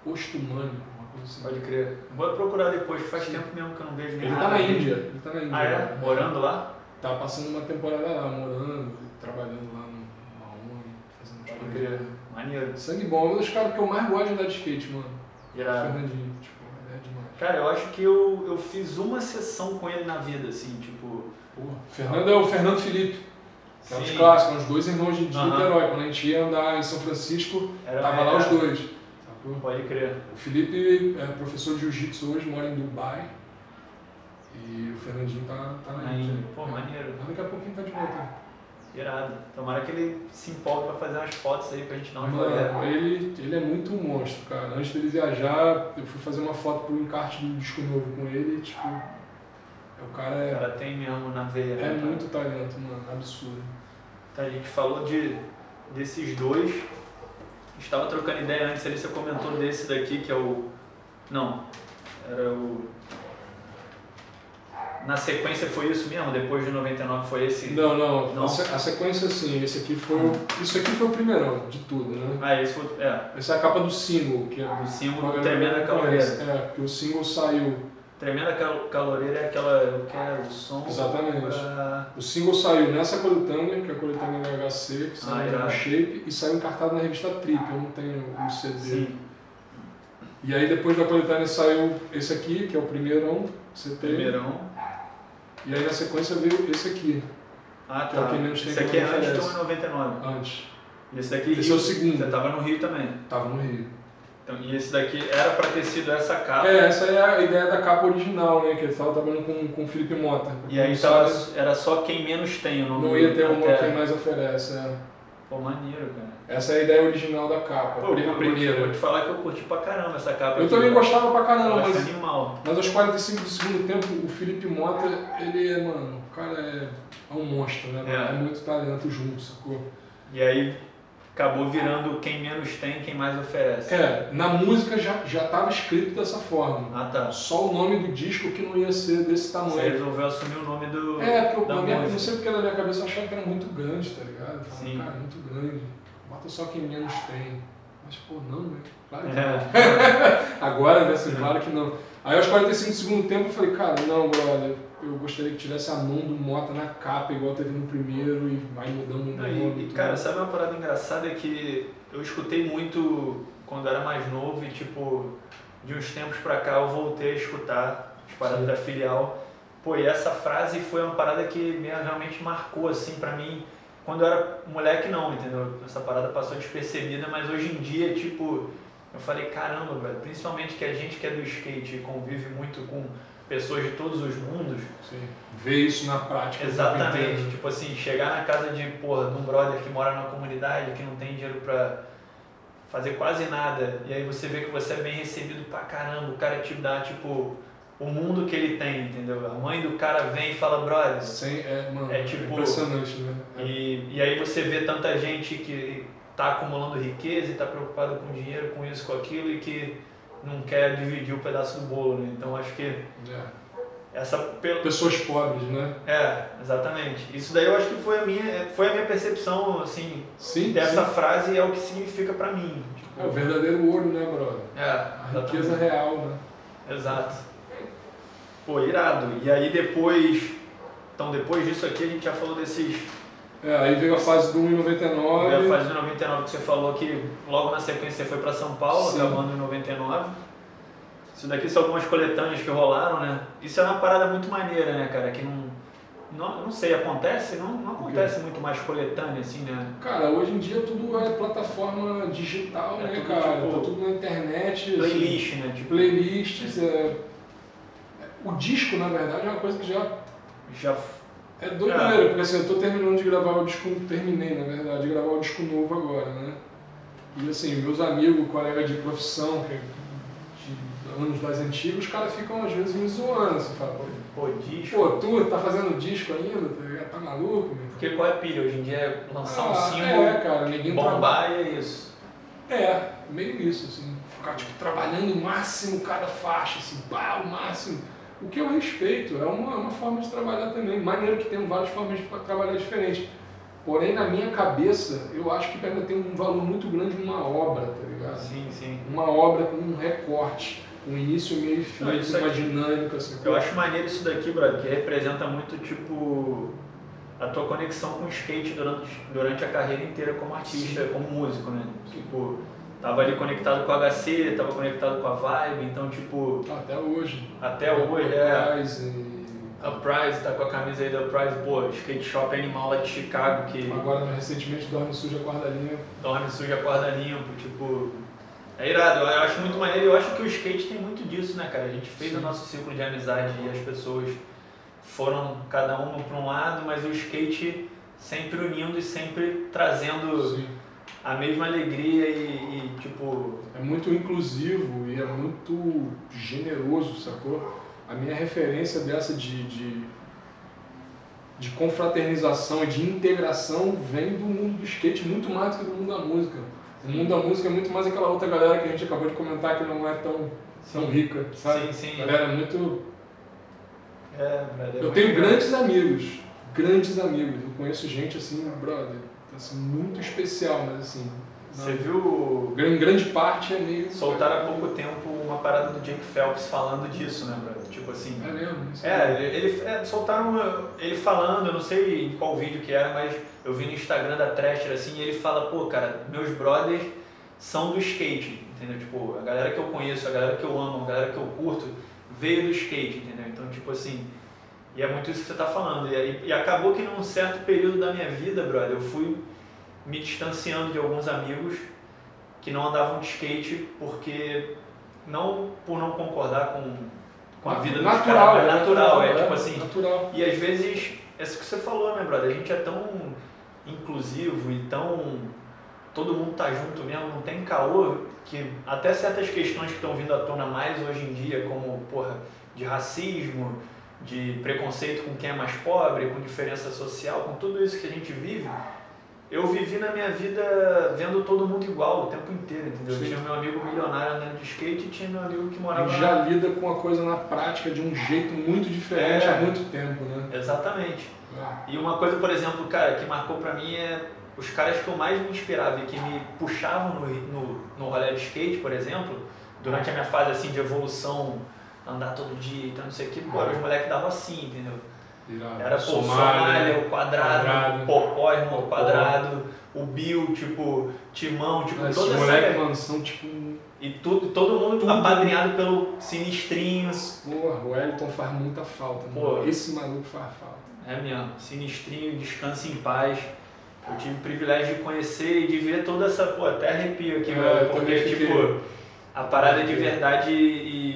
Postumani, uma coisa assim. Pode crer. Vou procurar depois, faz tempo mesmo que eu não vejo nem Ele tá nada na. Índia, ele tá na Índia. Ah, é? Morando lá? Tá passando uma temporada lá, morando, trabalhando lá numa ONG, fazendo umas Pode crer. Maneiro. Sangue bom, é um dos caras que eu mais gosto de andar de skate, mano. Irado. Fernandinho, tipo, ele é demais. Cara, eu acho que eu, eu fiz uma sessão com ele na vida, assim, tipo. Fernando é o Fernando Felipe, que é os sim, clássicos, os dois irmãos de, de Aham. Niterói. Quando a gente ia andar em São Francisco, Era, tava lá era- os dois. sacou? Pode crer. O Felipe é professor de jiu-jitsu hoje, mora em Dubai. E o Fernandinho tá, tá na Índia. Pô, maneiro. Mas daqui a pouquinho tá de volta. Irado. Tomara que ele se empolgue pra fazer umas fotos aí pra gente dar uma Mano, ele, ele é muito um monstro, cara. Antes dele viajar, eu fui fazer uma foto pro encarte do disco novo com ele, tipo. O cara O é, cara tem mesmo na veia. é né, cara? muito talento, mano. Absurdo. Tá, a gente falou de, desses dois. Estava trocando ideia antes ali, você comentou desse daqui que é o. Não, era o. Na sequência foi isso mesmo? Depois de 99 foi esse? Não, não. Não? A, se- a sequência, assim, esse aqui foi. o- Isso aqui foi o primeirão de tudo, né? Ah, esse foi. É, Essa é a capa do single, que é. o símbolo uma do Tremenda Caloreira. É, porque o single saiu. Tremenda Cal- Caloreira é aquela. Eu quero o som. Exatamente. Pra... O single saiu nessa coletânea, que é a coletânea da HC, que saiu Ah, no. Shape, e saiu encartado na revista Trip. Eu não tenho o CD. Sim, E aí depois da coletânea saiu esse aqui, que é o primeirão, CT. primeirão. E aí na sequência veio esse aqui, Ah, é tá. tem Esse aqui é antes do oferece. 1,99. antes. E esse daqui Esse Rio. é o segundo. Você tava no Rio também. Tava no Rio. Então, e esse daqui era pra ter sido essa capa. É, essa é a ideia da capa original, né? Que ele tava trabalhando com, com o Felipe Mota. E aí Não tava, sabe, era só quem menos tem o nome não ia ter uma até- quem mais oferece. é. Pô, maneiro, cara. Essa é a ideia original da capa, Pô, primeira. vou te falar que eu curti pra caramba essa capa Eu aqui, também cara. gostava pra caramba, mas, animal. mas aos 45 do segundo tempo, o Felipe Mota, ele é, mano, o cara é, é um monstro, né? É. É. muito talento junto, sacou? E aí acabou virando quem menos tem, quem mais oferece. É, na música já, já tava escrito dessa forma. Ah, tá. Só o nome do disco que não ia ser desse Você tamanho. resolveu assumir o nome do. É, porque eu, minha, não sei porque na minha cabeça eu achava que era muito grande, tá ligado? Eu falava, Sim. cara, muito grande. Bota só quem menos tem. Mas, pô, não, né? Claro que não. É. Agora, né, assim, claro que não. Aí aos 45 do segundo tempo eu falei, cara, não, brother, eu gostaria que tivesse a mão do Mota na capa, igual teve no primeiro, e vai mudando o nome. E, e cara, sabe uma parada engraçada é que eu escutei muito quando era mais novo e, tipo, de uns tempos pra cá eu voltei a escutar as paradas Sim. da filial. Pô, e essa frase foi uma parada que me realmente marcou, assim, pra mim. Quando eu era moleque, não, entendeu? Essa parada passou despercebida, mas hoje em dia, tipo, eu falei, caramba, velho, principalmente que a gente que é do skate convive muito com pessoas de todos os mundos. Sim. Ver isso na prática. Exatamente. Tipo assim, chegar na casa de, porra, de um brother que mora na comunidade, que não tem dinheiro pra fazer quase nada, e aí você vê que você é bem recebido pra caramba, o cara te dá, tipo, o mundo que ele tem, entendeu? A mãe do cara vem e fala, brother. Sim, é, mano, é, tipo, impressionante, né? É. E, e aí você vê tanta gente que tá acumulando riqueza e tá preocupado com dinheiro, com isso, com aquilo, e que não quer dividir o pedaço do bolo, né? Então acho que é. essa pessoas pobres, né? É, exatamente. Isso daí eu acho que foi a minha, foi a minha percepção assim sim, dessa sim. frase é o que significa para mim. Tipo, é o verdadeiro ouro, né, brother? É, a riqueza real, né? Exato. Pô, irado. E aí depois, então depois disso aqui a gente já falou desses é, aí veio a fase do 1 em 99. Veio a fase do 99 que você falou que logo na sequência você foi para São Paulo, Sim. acabando em 99. Isso daqui são algumas coletâneas que rolaram, né? Isso é uma parada muito maneira, né, cara? Que não. Não, não sei, acontece? Não, não acontece muito mais coletânea, assim, né? Cara, hoje em dia tudo é plataforma digital, é né, cara? Tipo, tá tudo na internet. Assim. Playlist, assim, né? Tipo, playlists. É... O disco, na verdade, é uma coisa que já. Já é doideira, porque assim, eu tô terminando de gravar o disco, terminei na verdade, de gravar o disco novo agora, né? E assim, meus amigos, colegas de profissão, que é de anos das antigas, os caras ficam às vezes me zoando, assim, fala, pô, disco. Pô, tu tá fazendo disco ainda? Tá, tá maluco? Meu? Porque qual é a pilha? Hoje em dia é lançar ah, um single, é, cara, ninguém bombar e é isso. É, meio isso, assim, ficar tipo, trabalhando o máximo cada faixa, assim, pá, o máximo o que eu respeito, é uma, uma forma de trabalhar também. Maneiro que tem várias formas de trabalhar diferentes. Porém, na minha cabeça, eu acho que ainda tem um valor muito grande uma obra, tá ligado? Sim, sim. Uma obra com um recorte, um início, meio e fim, com uma dinâmica. Assim, eu acho maneiro isso daqui, brother, que representa muito, tipo, a tua conexão com o skate durante, durante a carreira inteira como artista, sim. como músico, né? Tipo, Tava ali conectado com o HC, tava conectado com a Vibe, então tipo. Até hoje. Até hoje, é. Uprise, e... Uprise, tá com a camisa aí da Uprise, pô, skate shop animal lá de Chicago que. Agora recentemente dorme suja guarda limpo. Dorme suja guarda limpo, tipo. É irado, eu acho muito maneiro, eu acho que o skate tem muito disso, né, cara? A gente fez Sim. o nosso ciclo de amizade e as pessoas foram cada um para um lado, mas o skate sempre unindo e sempre trazendo. Sim a mesma alegria e, e, tipo. É muito inclusivo e é muito generoso, sacou? A minha referência dessa de, de, de confraternização e de integração vem do mundo do skate muito mais do que do mundo da música. O mundo da música é muito mais aquela outra galera que a gente acabou de comentar que não é tão, tão rica, sabe? Sim, sim. Galera muito. É, eu tenho grandes amigos, grandes amigos. Eu conheço gente assim, brother assim, muito especial, mas assim. Você viu. Em grande parte é meio. Soltaram há pouco tempo uma parada do Jake Phelps falando disso, né, brother? Tipo assim. É mesmo? É, ele, ele é, soltaram ele falando, eu não sei em qual vídeo que era, mas eu vi no Instagram da Thrasher assim, e ele fala, pô, cara, meus brothers são do skate, entendeu? Tipo, a galera que eu conheço, a galera que eu amo, a galera que eu curto, veio do skate, entendeu? Então, tipo assim, e é muito isso que você está falando. E, e, acabou que num certo período da minha vida, brother, eu fui me distanciando de alguns amigos que não andavam de skate porque não por não concordar com, com a vida natural, dos caras, é natural, é, é, tipo assim. Natural. E às vezes, é isso que você falou, né, brother? A gente é tão inclusivo e tão todo mundo tá junto mesmo, não tem caô que até certas questões que estão vindo à tona mais hoje em dia, como, porra, de racismo, de preconceito com quem é mais pobre, com diferença social, com tudo isso que a gente vive, eu vivi na minha vida vendo todo mundo igual o tempo inteiro, entendeu? Sim. Tinha meu amigo milionário andando de skate e tinha meu amigo que morava... E já lida com a coisa na prática de um jeito muito diferente é, há muito tempo, né? Exatamente. É. E uma coisa, por exemplo, cara, que marcou pra mim é os caras que eu mais me inspirava e que me puxavam no, no, no rolê de skate, por exemplo, durante a minha fase assim de evolução andar todo dia, então não sei o que. Pô, os moleques davam assim, entendeu? Irado. Era pô, Somália, Somália, o quadrado, quadrado. o Popó, irmão, o Popó. quadrado, o Bill, tipo, Timão, tipo, Esses toda moleques, essa. mano, são tipo. E tudo, todo mundo Tudo. apadrinhado pelo Sinistrinho. Porra, o Elton faz muita falta, Pô. mano. Esse maluco faz falta. É mesmo, Sinistrinho, descanse em paz. Eu tive o privilégio de conhecer e de ver toda essa. Pô, até arrepio aqui, É, mano, porque, tipo, a parada de verdade e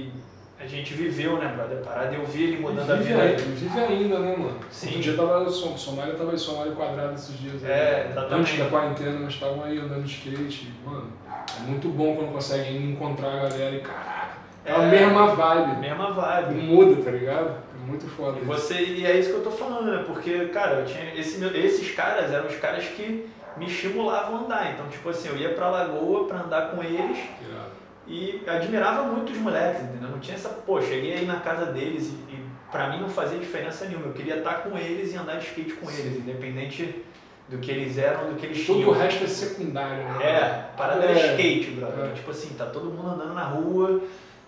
gente viveu, né, brother? A parada eu vi ele mudando a vive, vida. aí- vive ainda, né, mano? Sim. Outro dia tava em Som- Somália, tava em Somália quadrado esses dias. aí. É, exatamente. Antes da quarentena, nós estavam aí andando de skate. Mano, é muito bom quando consegue encontrar a galera e caraca. É, a É. mesma vibe. Mesma vibe. muda, tá ligado? É muito foda. E isso. você, e é isso que eu tô falando, né? Porque, cara, eu tinha, esse esses caras eram os caras que me estimulavam a andar. Então, tipo assim, eu ia pra Lagoa pra andar com eles Irado. E admirava muito os moleques, entendeu? Não tinha essa, pô, cheguei aí na casa deles e, e pra mim não fazia diferença nenhuma. Eu queria estar com eles e andar de skate com eles, independente do que eles eram, do que eles Todo tinham. o resto é secundário, né? É, parada era É. skate, brother. É. Tipo assim, tá todo mundo andando na rua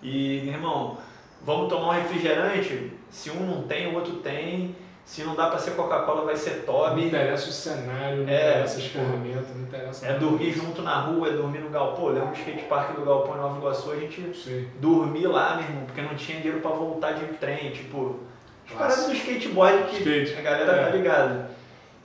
e, irmão, vamos tomar um refrigerante? Se um não tem, o outro tem. Se não dá pra ser Coca-Cola, vai ser Não Toby. interessa o cenário, não É, interessa as tipo, ferramentas, não interessa É dormir disso. junto na rua, é dormir no galpão. Pô, lembra do skate park do galpão em Nova Iguaçu, a gente dormir lá, meu irmão, porque não tinha dinheiro pra voltar de trem, tipo, as paradas do skateboard que Skate. a galera É. tá ligada.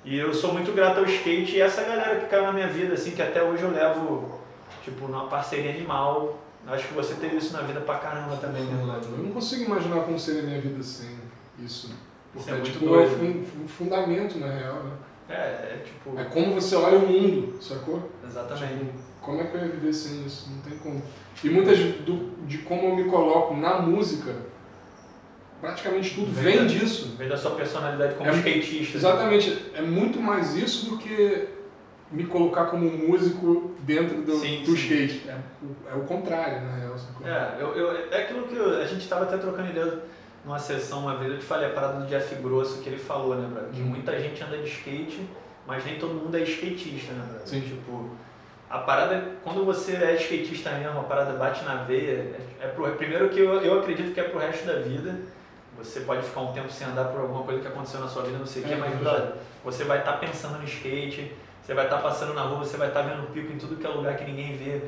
E eu sou muito grato ao skate e essa galera que caiu na minha vida, assim, que até hoje eu levo, tipo, numa parceria animal. Acho que você teve isso na vida pra caramba também, né? Eu não consigo imaginar como seria a minha vida sem isso. Porque é é, tipo, doido. é um fun- fundamento, na real, né? É, é tipo, É como você olha o mundo, sacou? exatamente. Tipo, como é que eu ia viver sem isso? Não tem como. E muitas do, de como eu me coloco na música, praticamente tudo Vem vem da- disso. Vem da sua personalidade como É- skatista. Exatamente. É muito mais isso do que me colocar como músico dentro do, Sim, do sim. skate. É, o- é o contrário, na real. Sacou? É, eu, eu, é aquilo que a gente tava até trocando ideia numa sessão uma vez, eu te falei a parada do Jeff Grosso que ele falou, né? Que Uhum. muita gente anda de skate, mas nem todo mundo é skatista, né? Sim. Tipo, a parada, quando você é skatista mesmo, a parada bate na veia, é, é pro, primeiro que eu, eu acredito que é pro resto da vida. Você pode ficar um tempo sem andar por alguma coisa que aconteceu na sua vida, não sei o É, que, mas, brother, você vai estar pensando no skate, você vai estar passando na rua, você vai estar vendo pico em tudo que é lugar que ninguém vê.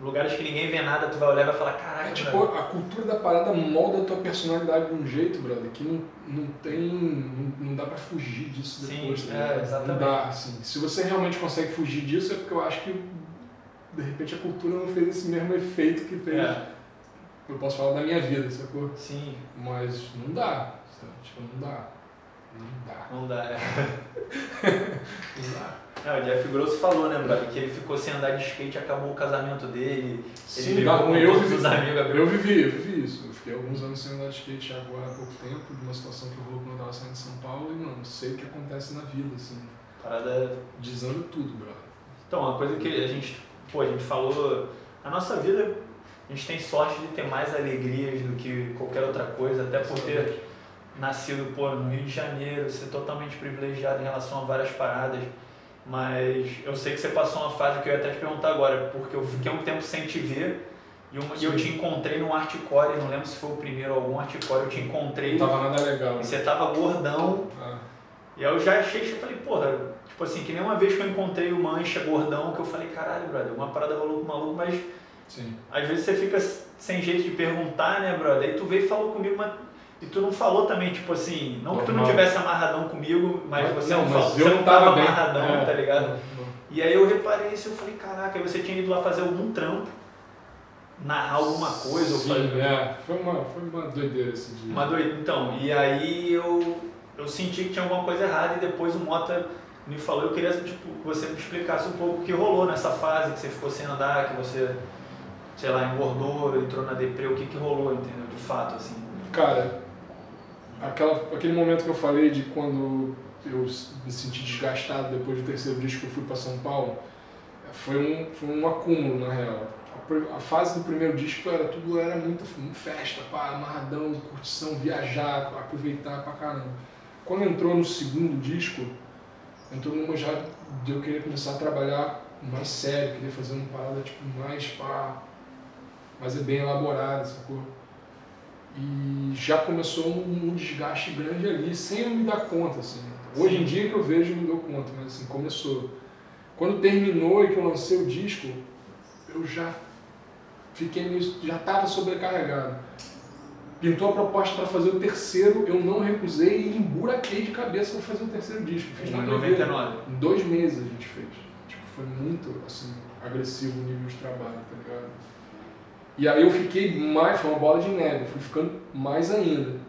Lugares que ninguém vê nada, tu vai olhar e vai falar, caraca, É, tipo, brother. a cultura da parada molda a tua personalidade de um jeito, brother, que não, não tem. Não, não dá pra fugir disso Sim, depois. tá é, ligado? exatamente. Não dá, assim. Se você realmente consegue fugir disso, é porque eu acho que de repente a cultura não fez esse mesmo efeito que fez. É, Eu posso falar da minha vida, sacou? sim, Mas não dá. sabe? Tipo, não dá. Não dá. não dá. É. Não dá. É, o Jeff Grosso falou, né, brother, que ele ficou sem andar de skate, acabou o casamento dele, Sim, ele. Eu vivi, os amigos, eu vivi, eu vivi isso. Eu fiquei alguns anos sem andar de skate agora há pouco tempo, de uma situação que rolou quando eu tava saindo de São Paulo e, mano, sei o que acontece na vida, assim. parada Desanda tudo, brother. Então, uma coisa que a gente, pô, a gente falou, a nossa vida, a gente tem sorte de ter mais alegrias do que qualquer outra coisa, até por ter nascido, pô, no Rio de Janeiro, ser totalmente privilegiado em relação a várias paradas. Mas eu sei que você passou uma fase que eu ia até te perguntar agora, porque eu fiquei um tempo sem te ver e, uma- e eu te encontrei num hardcore, não lembro se foi o primeiro ou algum hardcore, eu te encontrei Não tava nada legal. e você tava gordão, Ah, e aí eu já achei, eu falei, porra, tipo assim, que nem uma vez que eu encontrei o Mancha gordão, que eu falei, caralho, brother, uma parada rolou com o maluco, mas sim. às vezes você fica sem jeito de perguntar, né, brother? Aí tu veio e falou comigo, mas. E tu não falou também, tipo assim, não que tu não tivesse amarradão comigo, mas você não, mas falou, eu você não tava amarradão, É, tá ligado? não. E aí eu reparei isso, eu falei, caraca, aí você tinha ido lá fazer algum trampo, narrar alguma coisa, ou Sim, fazer. é. Foi uma, foi uma doideira esse dia. Uma doida. Então, e aí eu, eu senti que tinha alguma coisa errada e depois o Mota me falou, eu queria tipo, que você me explicasse um pouco o que rolou nessa fase, que você ficou sem andar, que você, sei lá, engordou, entrou na deprê, o que que rolou, entendeu? De fato, assim. Cara, aquela, aquele momento que eu falei de quando eu me senti desgastado depois do terceiro disco que eu fui para São Paulo, foi um, foi um acúmulo, na real. A, a fase do primeiro disco era tudo era muito festa, pá, amarradão, curtição, viajar, aproveitar pra caramba. Quando entrou no segundo disco, entrou numa já de eu querer começar a trabalhar mais sério, queria fazer uma parada tipo mais pá, mas é bem elaborada, sacou? E já começou um, um desgaste grande ali, sem eu me dar conta, assim. Hoje em dia que eu vejo, me dou conta, mas assim, começou. Quando terminou e que eu lancei o disco, eu já fiquei meio, já estava sobrecarregado. Pintou a proposta para fazer o terceiro, eu não recusei e emburaquei de cabeça para fazer o terceiro disco. Fiz em 99. Em dois meses a gente fez. Tipo, foi muito assim, agressivo o nível de trabalho, tá ligado? E aí eu fiquei mais, foi uma bola de neve, fui ficando mais ainda.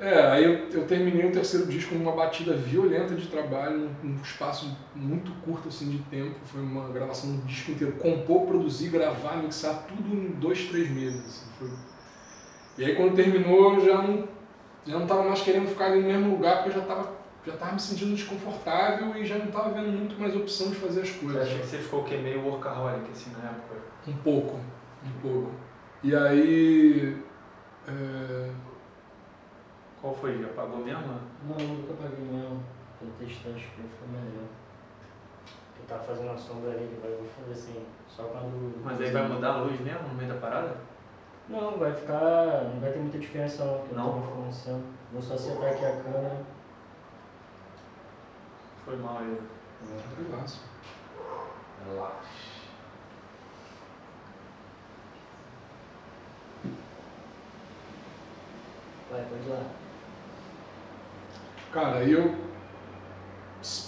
É, aí eu, eu, terminei o terceiro disco numa batida violenta de trabalho, num, espaço muito curto assim de tempo. Foi uma gravação do disco inteiro. Compor, produzir, gravar, mixar, tudo em dois, três meses. Assim, foi... E aí quando terminou eu já não, já não tava mais querendo ficar ali no mesmo lugar, porque eu já estava já tava me sentindo desconfortável e já não estava vendo muito mais opção de fazer as coisas. Você acha que você ficou que meio workaholic assim na época? Um pouco, um pouco. E aí. É qual foi? Já pagou mesmo? Não, nunca paguei mesmo. Tô testando que foi melhor. Eu tava fazendo a sombra ali, eu vou fazer assim, só quando. Mas aí vai mudar a luz mesmo no meio da parada? Não, vai ficar. não vai ter muita diferença não, porque não? eu tô informação. Vou só acertar aqui a câmera. Foi mal aí. Relaxa. Relaxa. Vai, pode lá. Cara, eu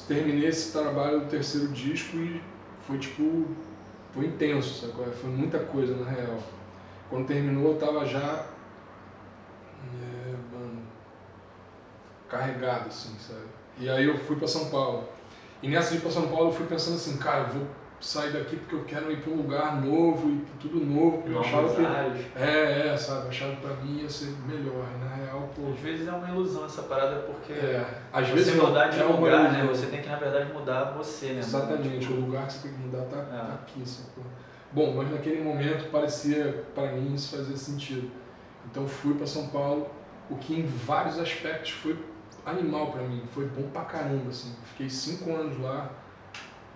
terminei esse trabalho do terceiro disco e foi tipo. Foi intenso, sabe? Foi muita coisa na real. Quando terminou eu tava já. É, mano. Carregado, assim, sabe? E aí eu fui pra São Paulo. E nessa de ir pra São Paulo eu fui pensando assim, cara, eu vou sair daqui porque eu quero ir para um lugar novo e tudo novo, porque eu achava que. É, é, sabe, achava que para mim ia ser melhor. E na real, pô. Às vezes é uma ilusão essa parada porque é, às você vezes mudar de é lugar, né? Você tem que na verdade mudar você, né? Exatamente, tipo... o lugar que você tem que mudar tá, é. tá aqui, sacou? Bom, mas naquele momento parecia para mim isso fazia sentido. Então fui para São Paulo, o que em vários aspectos foi animal para mim, foi bom pra caramba, assim. Fiquei cinco anos lá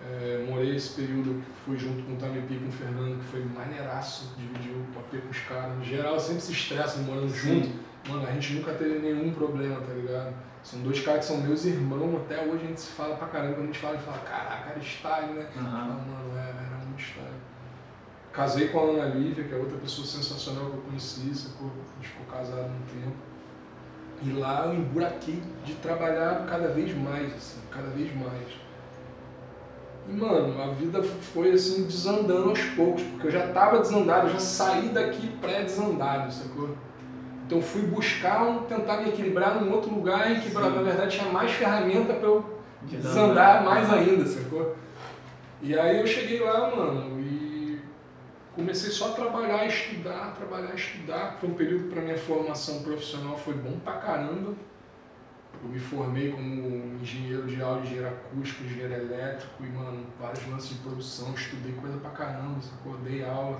é, morei esse período, fui junto com o Tamipi com o Fernando, que foi maneiraço, dividiu o papel com os caras. Em geral, sempre se estressa morando Sim. junto. Mano, a gente nunca teve nenhum problema, tá ligado? São dois caras que são meus irmãos, até hoje a gente se fala pra caramba. Quando a gente fala, a gente fala, caraca, era style, né? Uhum. Fala, mano, é, era muito style. Casei com a Ana Lívia, que é outra pessoa sensacional que eu conheci, sacou? A gente ficou casado um tempo. E lá eu emburaquei de trabalhar cada vez mais, assim, cada vez mais. E, mano, a vida foi assim desandando aos poucos, porque eu já estava desandado, eu já saí daqui pré-desandado, sacou? Então fui buscar, um, tentar me equilibrar num outro lugar em que, Sim. na verdade, tinha mais ferramenta para eu desandar mais ainda, sacou? E aí eu cheguei lá, mano, e comecei só a trabalhar, estudar, trabalhar, estudar. Foi um período para minha formação profissional, foi bom pra caramba eu me formei como engenheiro de áudio, engenheiro acústico, engenheiro elétrico e, mano, vários lances de produção, estudei coisa pra caramba, sacou? Dei aula.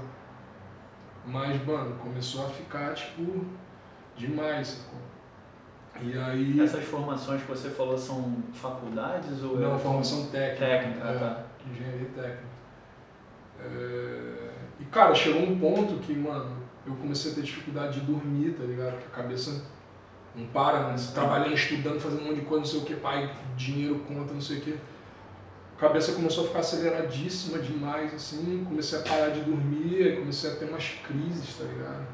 Mas, mano, começou a ficar, tipo, demais, sacou? E aí... Essas formações que você falou são faculdades ou... Não, formação técnica. Técnica, é, tá. Engenharia técnica. É... E, cara, chegou um ponto que, mano, eu comecei a ter dificuldade de dormir, tá ligado? Porque a cabeça não para, trabalhando, estudando, fazendo um monte de coisa, não sei o que, pai, dinheiro, conta, não sei o que. A cabeça começou a ficar aceleradíssima demais, assim, comecei a parar de dormir, comecei a ter umas crises, tá ligado?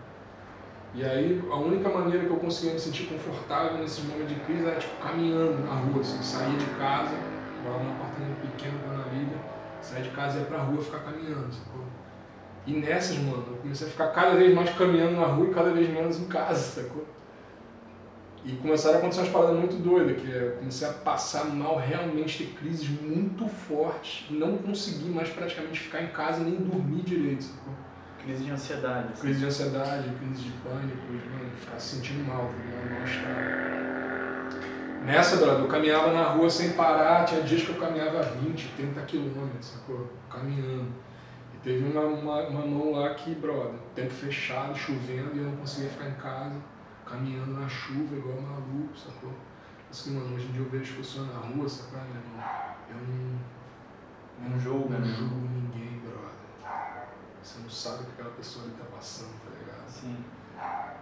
E aí a única maneira que eu conseguia me sentir confortável nesses momentos de crise era tipo caminhando na rua, assim, saía de casa, morava num apartamento pequeno com a Ana Lívia, saía de casa e ia pra rua ficar caminhando, sacou? E nessas, mano, eu comecei a ficar cada vez mais caminhando na rua e cada vez menos em casa, sacou? E começaram a acontecer umas paradas muito doidas, que é, eu comecei a passar mal, realmente ter crises muito fortes, e não conseguir mais praticamente ficar em casa nem dormir direito, sacou? Crise de ansiedade. Assim. Crise de ansiedade, crise de pânico, mano, ficar se sentindo mal, tá ligado? Nessa, brother, eu caminhava na rua sem parar, tinha dias que eu caminhava 20, 30 quilômetros, sacou? Caminhando. E teve uma, uma, uma mão lá que, brother, tempo fechado, chovendo, e eu não conseguia ficar em casa caminhando na chuva igual maluco, sacou? Que, mano, hoje em dia eu vejo pessoas na rua, sacou, meu irmão? Eu não. Eu não julgo, não julgo ninguém, brother. Você não sabe o que aquela pessoa ali tá passando, tá ligado? Sim.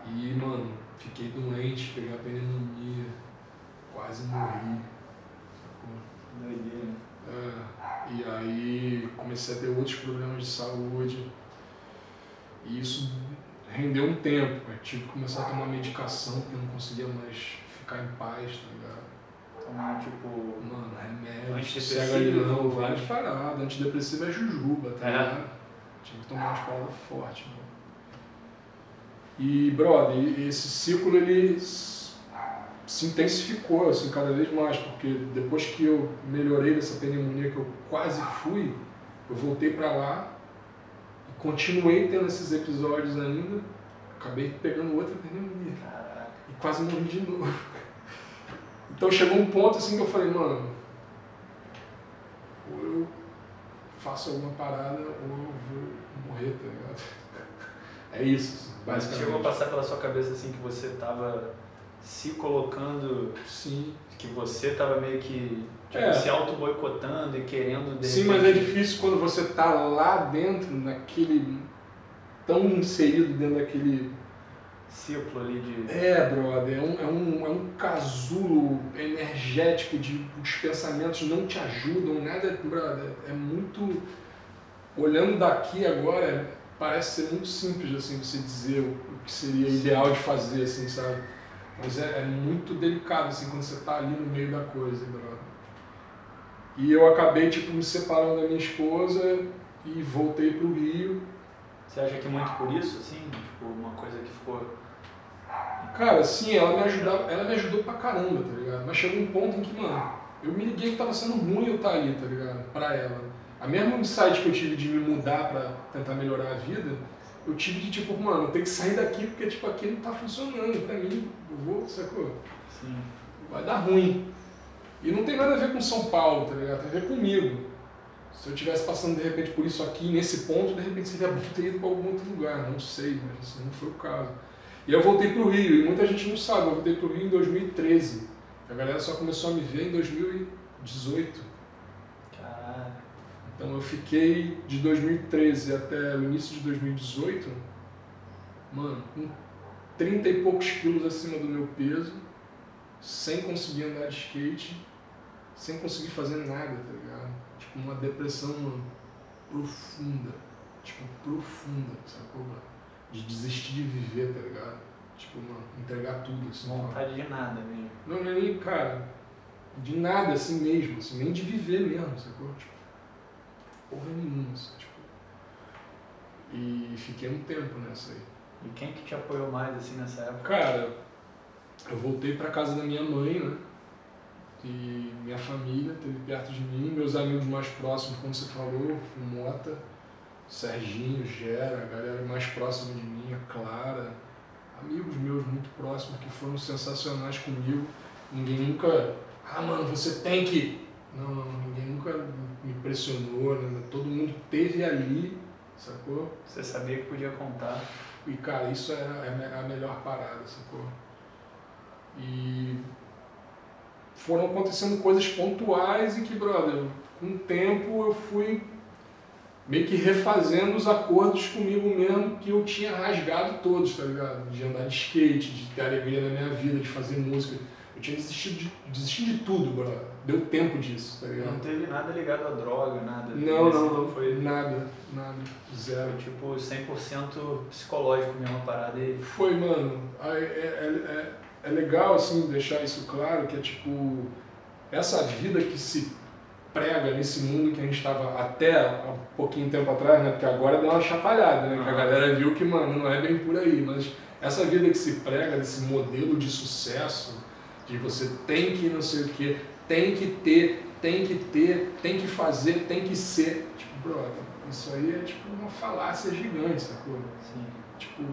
E, mano, fiquei doente, peguei a pneumonia, quase morri. Sacou? Doideira. É, e aí comecei a ter outros problemas de saúde. E isso rendeu um tempo. Eu tive que começar a tomar medicação porque eu não conseguia mais ficar em paz, tá ligado? Tomar, tipo, Mano, remédio, Antidepressivo, várias paradas. Antidepressivo é jujuba, tá É. ligado? Tinha que tomar umas paradas fortes, mano. E, brother, esse ciclo ele se intensificou, assim, cada vez mais, porque depois que eu melhorei dessa pneumonia que eu quase fui, eu voltei pra lá continuei tendo esses episódios ainda, acabei pegando outra pneumonia caraca. e quase morri de novo. Então chegou um ponto assim que eu falei, mano, ou eu faço alguma parada ou eu vou morrer, tá ligado? É isso, assim, basicamente. chegou a passar pela sua cabeça assim que você tava se colocando, Sim. que você tava meio que tipo, É. se auto-boicotando e querendo de Sim, mas é repente- difícil quando você tá lá dentro, naquele. tão inserido dentro daquele ciclo ali de. É, brother, é um, é um, é um casulo energético de os pensamentos não te ajudam, nada, brother, é muito. Olhando daqui agora, parece ser muito simples assim você dizer o, que seria ideal de fazer, assim, sabe? Mas é, é muito delicado assim quando você tá ali no meio da coisa, brother. E eu acabei tipo me separando da minha esposa e voltei pro Rio Você acha que muito por isso, assim? Tipo, uma coisa que ficou. Cara, sim, ela me ajudava, ela me ajudou pra caramba, tá ligado? Mas chegou um ponto em que, mano, eu me liguei que tava sendo ruim eu estar ali, tá ligado? Pra ela. A mesma insight que eu tive de me mudar pra tentar melhorar a vida, eu tive de tipo, mano, eu tenho que sair daqui porque tipo aqui não tá funcionando pra mim. Eu vou, sacou? Sim. Vai dar ruim. E não tem nada a ver com São Paulo, tá ligado? Tem a ver comigo. Se eu estivesse passando de repente por isso aqui, nesse ponto, de repente seria bom ter ido pra algum outro lugar. Não sei, mas assim, não foi o caso. E eu voltei pro Rio, e muita gente não sabe, eu voltei pro Rio em 2013. A galera só começou a me ver em 2018. Caralho. Então eu fiquei de 2013 até o início de 2018, mano, com 30 e poucos quilos acima do meu peso, sem conseguir andar de skate, sem conseguir fazer nada, tá ligado? Tipo, uma depressão, mano, profunda. Tipo, profunda, sacou, mano? De desistir de viver, tá ligado? Tipo, mano, entregar tudo, assim. Vontade de nada mesmo. Não, não é nem, cara, de nada assim mesmo, assim, nem de viver mesmo, sacou? Tipo, porra nenhuma, assim, tipo. E fiquei um tempo nessa aí. E quem que te apoiou mais, assim, nessa época? Cara, eu voltei pra casa da minha mãe, né? E minha família teve perto de mim, meus amigos mais próximos, como você falou, o Mota, Serginho, Gera, a galera mais próxima de mim, a Clara, amigos meus muito próximos que foram sensacionais comigo. Ninguém nunca, ah mano, você tem que. Não, não, ninguém nunca me pressionou, né? todo mundo teve ali, sacou? Você sabia que podia contar. E cara, isso me- a melhor parada, sacou? E foram acontecendo coisas pontuais e que, brother, com o tempo eu fui meio que refazendo os acordos comigo mesmo que eu tinha rasgado todos, tá ligado? De andar de skate, de ter alegria na minha vida, de fazer música. Eu tinha desistido de, desistido de tudo, brother. Deu tempo disso, tá Não ligado? teve nada ligado à droga, nada. Não, não, não. Foi, Nada, nada. Zero. foi tipo 100% psicológico mesmo a parada. E Foi, mano. É, é, é, é legal, assim, deixar isso claro, que é tipo, essa vida que se prega nesse mundo que a gente estava até há pouquinho tempo atrás, né? Porque agora deu uma chacoalhada, né? Que a galera viu que, mano, não é bem por aí. Mas essa vida que se prega, desse modelo de sucesso, de você tem que não sei o que, tem que ter, tem que ter, tem que fazer, tem que ser. Tipo, brother, isso aí é tipo uma falácia gigante, sacou? assim, Tipo,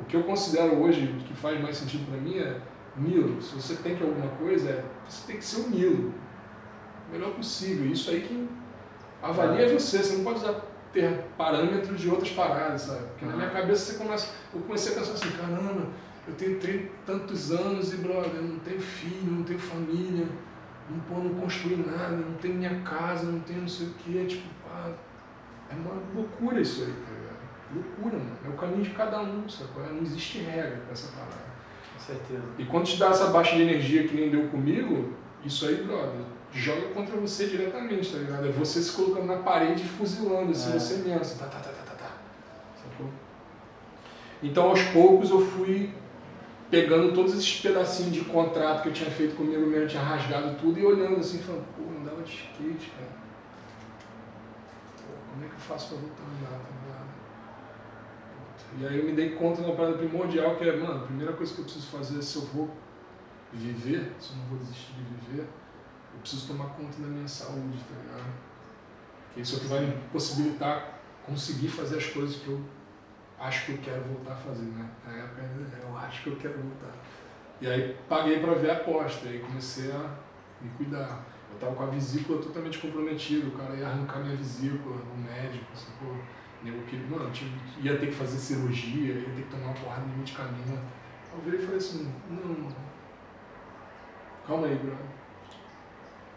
o que eu considero hoje que faz mais sentido pra mim é Nilo. Se você tem que alguma coisa, é, você tem que ser o Nilo. O melhor possível. Isso aí que avalia é você. Você não pode usar, ter parâmetros de outras paradas, sabe? Porque na minha cabeça você começa. Eu comecei a pensar assim, caramba, eu tenho 30 tantos anos e, brother, eu não tenho filho, não tenho família, não, pô, não construí nada, não tenho minha casa, não tenho não sei o quê. Tipo, pá, é uma loucura isso aí, tá ligado? loucura, mano. É o caminho de cada um, sacou? Não existe regra pra essa parada. Certeza. E quando te dá essa baixa de energia que nem deu comigo, isso aí, brother, joga contra você diretamente, tá ligado? É você se colocando na parede e fuzilando, assim, É. você mesmo, tá, tá, tá, tá, tá, tá. Sacou? Então, aos poucos, eu fui pegando todos esses pedacinhos de contrato que eu tinha feito comigo mesmo, eu tinha rasgado tudo e olhando assim, falando, pô, não dava de skate, cara. Pô, como é que eu faço pra voltar a andar, tá. E aí eu me dei conta de uma parada primordial que é, mano, a primeira coisa que eu preciso fazer é se eu vou viver, se eu não vou desistir de viver, eu preciso tomar conta da minha saúde, tá ligado? Que isso é o que vai me possibilitar conseguir fazer as coisas que eu acho que eu quero voltar a fazer, né? Época ainda eu acho que eu quero voltar. E aí paguei pra ver a aposta, e aí comecei a me cuidar. Eu tava com a vesícula totalmente comprometida, o cara ia arrancar minha vesícula, o médico, sacou? Nego que, mano, ia ter que fazer cirurgia, ia ter que tomar uma porrada de medicamento. Eu virei e falei assim, não, calma aí, brother.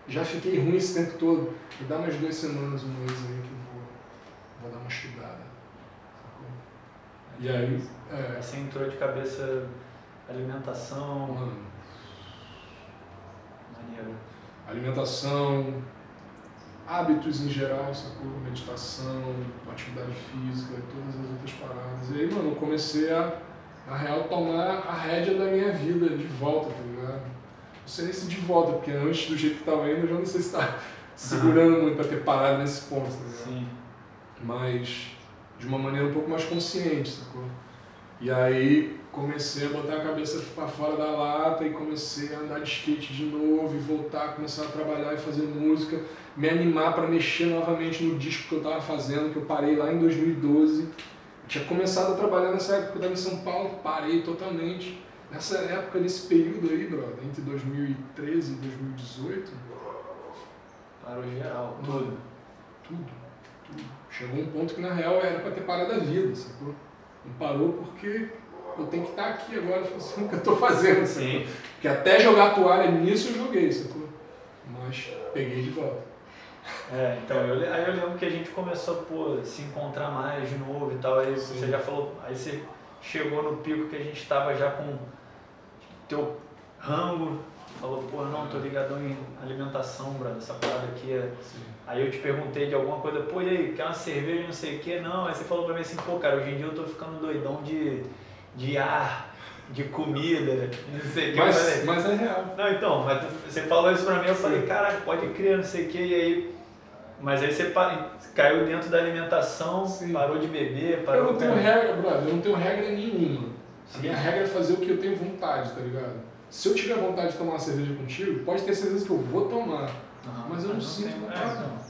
Já fiquei ruim esse tempo todo. Me dá mais duas semanas, um mês aí que eu vou, vou dar uma estudada. Sacou? E aí, é, você entrou de cabeça alimentação, mano, maneiro. alimentação, hábitos em geral, sacou? Meditação, atividade física, todas as outras paradas. E aí, mano, eu comecei a, na real, tomar a rédea da minha vida de volta, tá ligado? Não sei nem se de volta, porque antes do jeito que tava indo, eu já não sei se tá segurando muito pra ter parado nesse ponto, tá ligado? Sim. mas de uma maneira um pouco mais consciente, sacou? E aí comecei a botar a cabeça para fora da lata e comecei a andar de skate de novo e voltar, começar a trabalhar e fazer música, me animar para mexer novamente no disco que eu estava fazendo, que eu parei lá em 2012. Eu tinha começado a trabalhar nessa época que eu estava em São Paulo, parei totalmente. Nessa época, nesse período aí, brother, entre 2013 e 2018, Parou geral, tudo. tudo, tudo. Chegou um ponto que na real era pra ter parado a vida, sacou? Não parou porque eu tenho que estar aqui agora fazendo o que eu tô fazendo, sacou? Sim. Porque até jogar toalha nisso eu joguei, sacou? Mas peguei de volta. É, então, eu, aí eu lembro que a gente começou pô, se encontrar mais de novo e tal, aí Sim. você já falou, aí você chegou no pico que a gente tava já com teu rango, falou, pô, não, tô ligadão em alimentação, brother, essa parada aqui é... Aí eu te perguntei de alguma coisa, pô, e aí, quer uma cerveja, não sei o que, não, aí você falou pra mim assim, pô, cara, hoje em dia eu tô ficando doidão de, de ar, de comida, não sei o que, eu falei, Mas, mas é real. não, então, mas tu- você falou isso pra mim, eu falei, caraca, pode crer, não sei o que, e aí. Mas aí você caiu dentro da alimentação, Sim. parou de beber, parou Eu não tenho regra, brother, eu não tenho regra nenhuma. A Sim. minha regra é fazer o que eu tenho vontade, tá ligado? Se eu tiver vontade de tomar uma cerveja contigo, pode ter certeza que eu vou tomar. Aham, Mas eu não sinto tenho- vontade. não.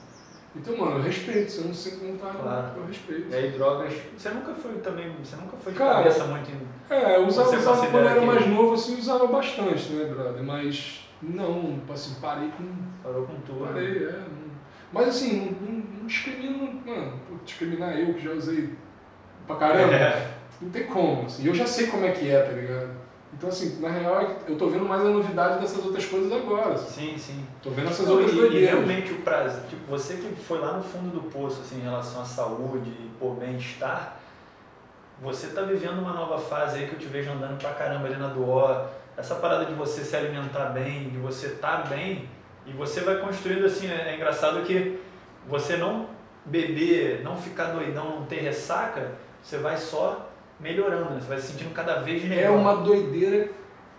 Então, mano, eu respeito. Se eu não sinto vontade, Claro. eu respeito. E aí drogas. Você nunca foi também. Você nunca foi de Cara, cabeça muito em. É, eu usava, usava quando eu era que- mais novo, assim, usava bastante, né, brother? Mas não, assim, parei com. Parou com tudo. Parei, é. não- Mas assim, não, não, não discrimino, mano, discriminar eu que já usei pra caramba, É, não tem como, assim, eu já sei como é que é, tá ligado? Então, assim, na real, eu tô vendo mais a novidade dessas outras coisas agora. sim, sim. Tô vendo essas Não, outras e, e doideiras. realmente o prazer, tipo, você que foi lá no fundo do poço, assim, em relação à saúde e por bem-estar, você tá vivendo uma nova fase aí que eu te vejo andando pra caramba ali na Duó. Essa parada de você se alimentar bem, de você estar bem, e você vai construindo assim, é, é engraçado que você não beber, não ficar doidão, não ter ressaca, você vai só melhorando, né? você vai se sentindo cada vez melhor. É uma doideira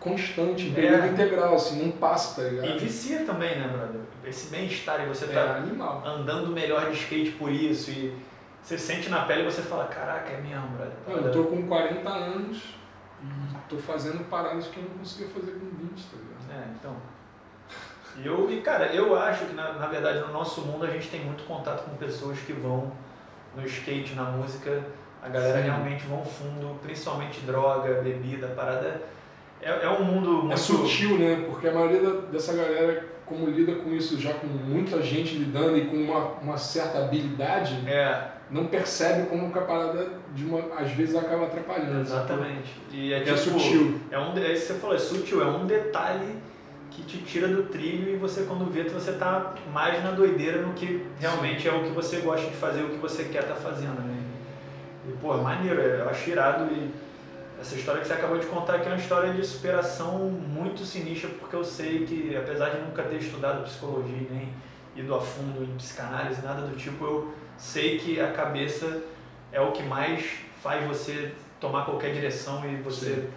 constante, bebida É. integral, assim, não passa, tá ligado? E vicia também, né, brother? Esse bem-estar e você É tá animal. andando melhor de skate por isso e você sente na pele e você fala, caraca, é mesmo, brother. Não, eu tô com 40 anos e tô fazendo paradas que eu não conseguia fazer com 20, tá ligado? É, então. Eu, e cara, eu acho que na, na verdade no nosso mundo a gente tem muito contato com pessoas que vão no skate, na música, a galera Sim. realmente vão fundo, principalmente droga, bebida, parada. É, é um mundo muito. É sutil, né? Porque a maioria dessa galera, como lida com isso já com muita gente lidando e com uma, uma certa habilidade, É, não percebe como que a parada de uma, às vezes acaba atrapalhando. exatamente. E é, É tipo, sutil. É um, é isso que você falou, é sutil, é um detalhe que te tira do trilho e você quando vê você tá mais na doideira no que realmente é o que você gosta de fazer, o que você quer estar fazendo, né? E, pô, é maneiro, eu acho irado e essa história que você acabou de contar aqui é uma história de superação muito sinistra, porque eu sei que, apesar de nunca ter estudado psicologia nem ido a fundo em psicanálise, nada do tipo, eu sei que a cabeça é o que mais faz você tomar qualquer direção e você, Sim.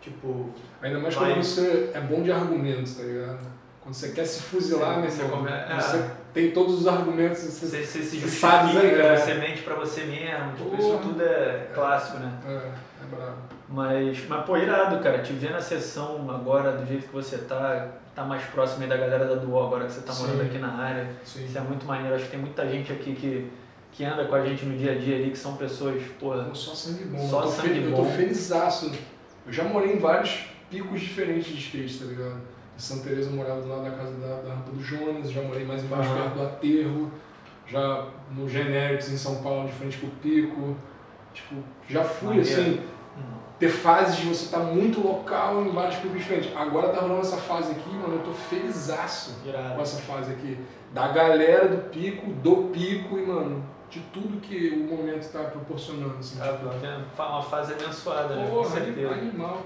tipo. Ainda mais vai... quando você é bom de argumentos, tá ligado? Quando você quer se fuzilar, né? Você, come... é. você tem todos os argumentos. Você, você, você se justifica, né? você mente pra você mesmo. Tipo, isso tudo é clássico, né? É, é brabo. Mas, mas, pô, irado, cara. Te ver na sessão agora, do jeito que você tá, tá mais próximo aí da galera da Duo agora que você tá morando Sim. aqui na área. Sim. Isso é muito maneiro. Acho que tem muita gente aqui que, que anda com a gente no dia a dia ali, que são pessoas, pô. Só sangue bom. Só eu sangue bom. Eu tô felizaço. Eu já morei em vários picos diferentes de skate, tá ligado? Em Santa Teresa eu morava do lado da casa da, da rampa do Jonas, já morei mais embaixo uhum. perto do aterro, já no Generics em São Paulo, de frente pro pico. Tipo, já fui assim ter fases de você estar tá muito local em vários clubes diferentes. Agora tá rolando essa fase aqui, mano, eu tô felizaço Irado. com essa fase aqui. Da galera do pico, do pico e, mano, de tudo que o momento está proporcionando. Assim, tá tipo, uma fase abençoada, né? Com certeza. Animal, animal.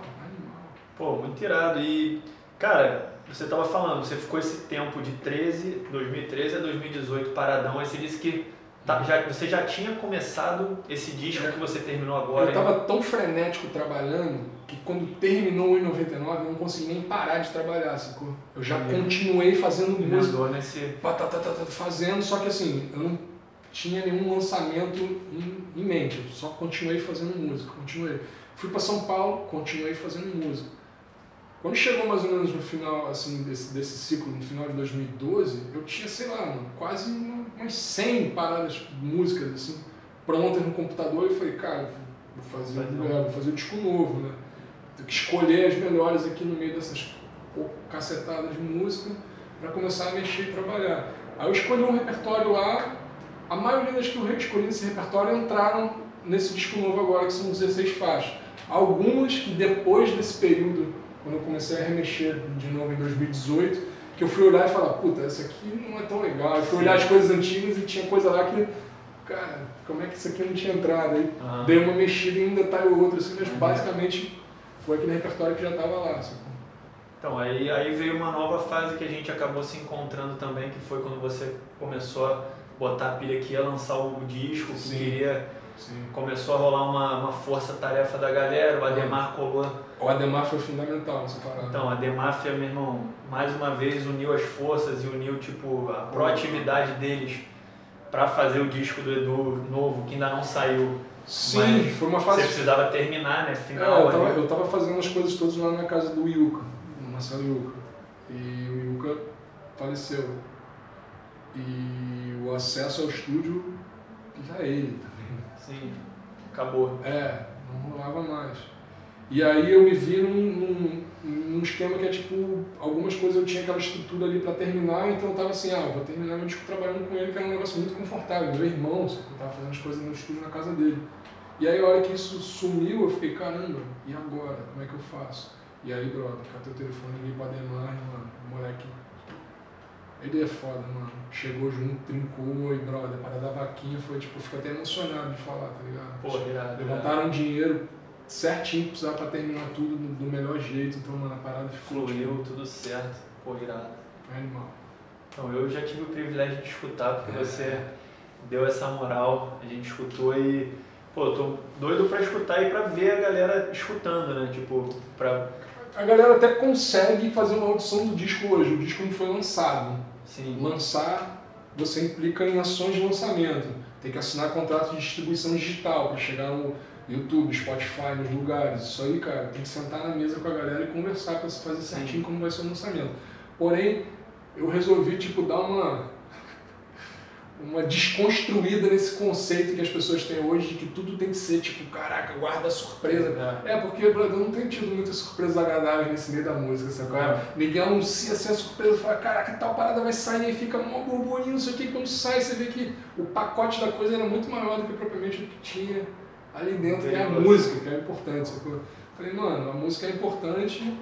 Pô, muito irado. E, cara, você tava falando, você ficou esse tempo de 13, 2013 a 2018 paradão, aí você disse que Tá, já, você já tinha começado esse disco é. que você terminou agora? Eu estava tão frenético trabalhando que quando terminou em 99 eu não consegui nem parar de trabalhar, sacou? Eu já continuei fazendo música. Nesse... Fazendo, só que assim, eu não tinha nenhum lançamento em, em mente, eu só continuei fazendo música, continuei. Fui para São Paulo, continuei fazendo música. Quando chegou mais ou menos no final assim, desse, desse ciclo, no final de 2012, eu tinha, sei lá, mano, quase umas 100 paradas de músicas assim, prontas no computador. E falei, cara, vou fazer, é, vou fazer um disco novo, né? Tenho que escolher as melhores aqui no meio dessas cacetadas de música para começar a mexer e trabalhar. Aí eu escolhi um repertório lá, a maioria das que eu escolhi nesse repertório entraram nesse disco novo agora, que são 16 faixas. Algumas que depois desse período quando eu comecei a remexer de novo em 2018, que eu fui olhar e falar, puta, essa aqui não é tão legal. Eu fui olhar as coisas antigas e tinha coisa lá que, cara, como é que isso aqui não tinha entrado? Aí uhum. dei uma mexida em um detalhe ou outro, assim, mas uhum. basicamente foi aquele repertório que já estava lá. Assim. Então, aí, aí veio uma nova fase que a gente acabou se encontrando também, que foi quando você começou a botar a pilha aqui, a lançar o disco, que queria Sim. Começou a rolar uma, uma força-tarefa da galera, o Ademar colou. O Ademar foi fundamental nessa parada. Então, a Ademáfia, meu irmão, mais uma vez uniu as forças e uniu tipo, a proatividade deles para fazer o disco do Edu novo, que ainda não saiu. Sim, foi uma fase. Você precisava terminar, né? Final. É, eu, tava, eu tava fazendo as coisas todas lá na casa do Yuka, do Marcelo Yuka. E o Yuka faleceu. E o acesso ao estúdio já é ele, tá? Sim, acabou. É, não rolava mais. E aí eu me vi num, num, num, esquema que é tipo, algumas coisas eu tinha aquela estrutura ali para terminar, então eu tava assim, ah, vou terminar meu disco trabalhando com ele, que era um negócio muito confortável. Meu irmão, eu tava fazendo as coisas no estúdio na casa dele. E aí a hora que isso sumiu, eu fiquei, caramba, e agora? Como é que eu faço? E aí, brother, catei o telefone, liguei pra Demar, mano, moleque ele é foda, mano. Chegou junto, trincou e, brother, para da vaquinha foi tipo, fico até emocionado de falar, tá ligado? Pô, irado, Levantaram irado. dinheiro certinho, precisava pra terminar tudo do, do melhor jeito, então, mano, a parada ficou. Fluiu, tudo certo. Pô, irado. É animal. Então, eu já tive o privilégio de escutar, porque é. você deu essa moral, a gente escutou e. Pô, tô doido pra escutar e pra ver a galera escutando, né? Tipo, pra a galera até consegue fazer uma audição do disco hoje. O disco não foi lançado. Sim. Lançar, você implica em ações de lançamento. Tem que assinar contrato de distribuição digital para chegar no YouTube, Spotify, nos lugares. Isso aí, cara, tem que sentar na mesa com a galera e conversar para fazer certinho Sim. como vai ser o lançamento. Porém, eu resolvi tipo dar uma uma desconstruída nesse conceito que as pessoas têm hoje de que tudo tem que ser tipo, caraca, guarda surpresa. É, é porque eu não tenho tido muitas surpresas agradáveis nesse meio da música, sabe? É. Ninguém anuncia assim a surpresa, fala, caraca, tal parada vai sair, e fica mó burburinho, não sei o que, quando sai você vê que o pacote da coisa era muito maior do que propriamente o que tinha ali dentro, que é a música, que é importante. Sacou? Falei, mano, a música é importante,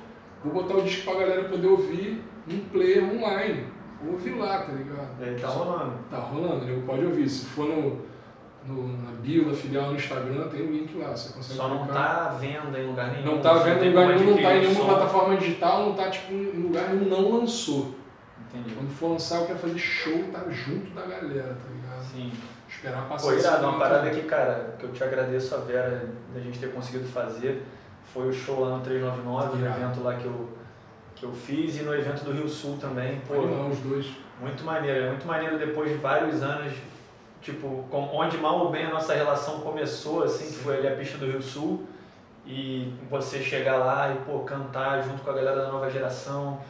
vou botar o disco pra galera poder ouvir num player online ouve lá, tá ligado? É, tá rolando. Tá rolando, nego pode ouvir. Se for no, no, na bio da filial no Instagram, tem o link lá, você consegue Só não clicar. tá à venda em lugar nenhum. Não tá vendo tem em lugar nenhum, não tá em o nenhuma plataforma digital, não tá tipo em lugar nenhum, não lançou. Entendi. Quando for lançar, eu quero fazer show, tá junto da galera, tá ligado? Sim. Esperar passar esse irado, uma parada que, cara, que eu te agradeço a Vera da gente ter conseguido fazer foi o show lá no 399, no Irado. evento lá que eu, que eu fiz e no evento do Rio Sul também. Pô, não, os dois. muito maneiro, é muito maneiro depois de vários anos, tipo, com- onde mal ou bem a nossa relação começou, assim, que foi ali a pista do Rio Sul, e você chegar lá e, pô, cantar junto com a galera da nova geração.